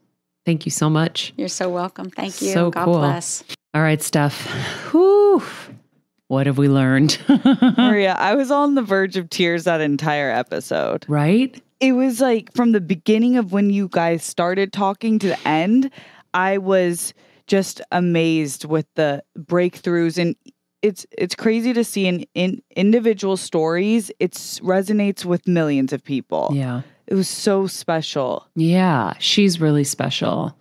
Thank you so much. You're so welcome. Thank you. So God cool. bless. All right, Steph. Whew. What have we learned? Maria, I was on the verge of tears that entire episode. Right? It was like from the beginning of when you guys started talking to the end, I was just amazed with the breakthroughs and it's it's crazy to see in, in individual stories. It resonates with millions of people. Yeah. It was so special. Yeah she's really special.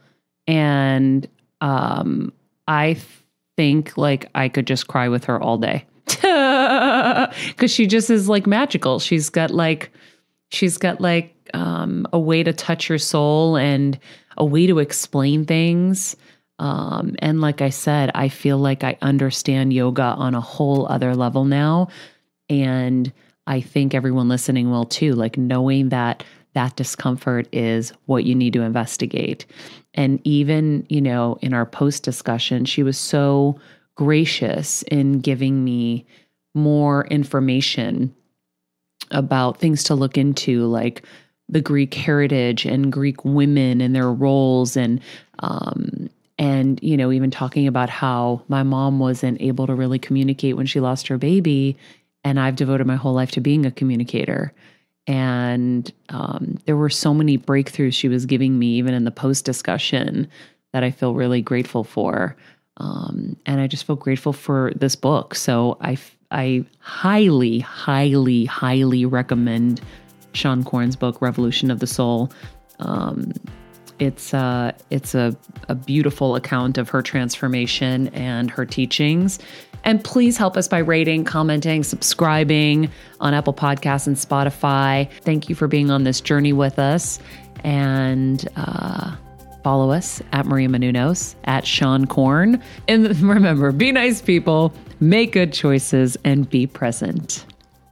And um i think like i could just cry with her all day. Because she just is like magical. She's got like she's got like um a way to touch your soul and a way to explain things um, and like I said, I feel like I understand yoga on a whole other level now. And I think everyone listening will too, like knowing that that discomfort is what you need to investigate. And even, you know, in our post discussion, she was so gracious in giving me more information about things to look into, like the Greek heritage and Greek women and their roles and um, and you know even talking about how my mom wasn't able to really communicate when she lost her baby and i've devoted my whole life to being a communicator. And um, there were so many breakthroughs she was giving me even in the post discussion that i feel really grateful for. Um, and i just feel grateful for this book. So i i highly highly highly recommend Seane Corn's book revolution of the soul. Um, it's uh, it's a, a beautiful account of her transformation and her teachings. And please help us by rating, commenting, subscribing on Apple Podcasts and Spotify. Thank you for being on this journey with us. And uh, follow us at Maria Menounos, at Seane Corn. And remember, be nice people, make good choices, and be present.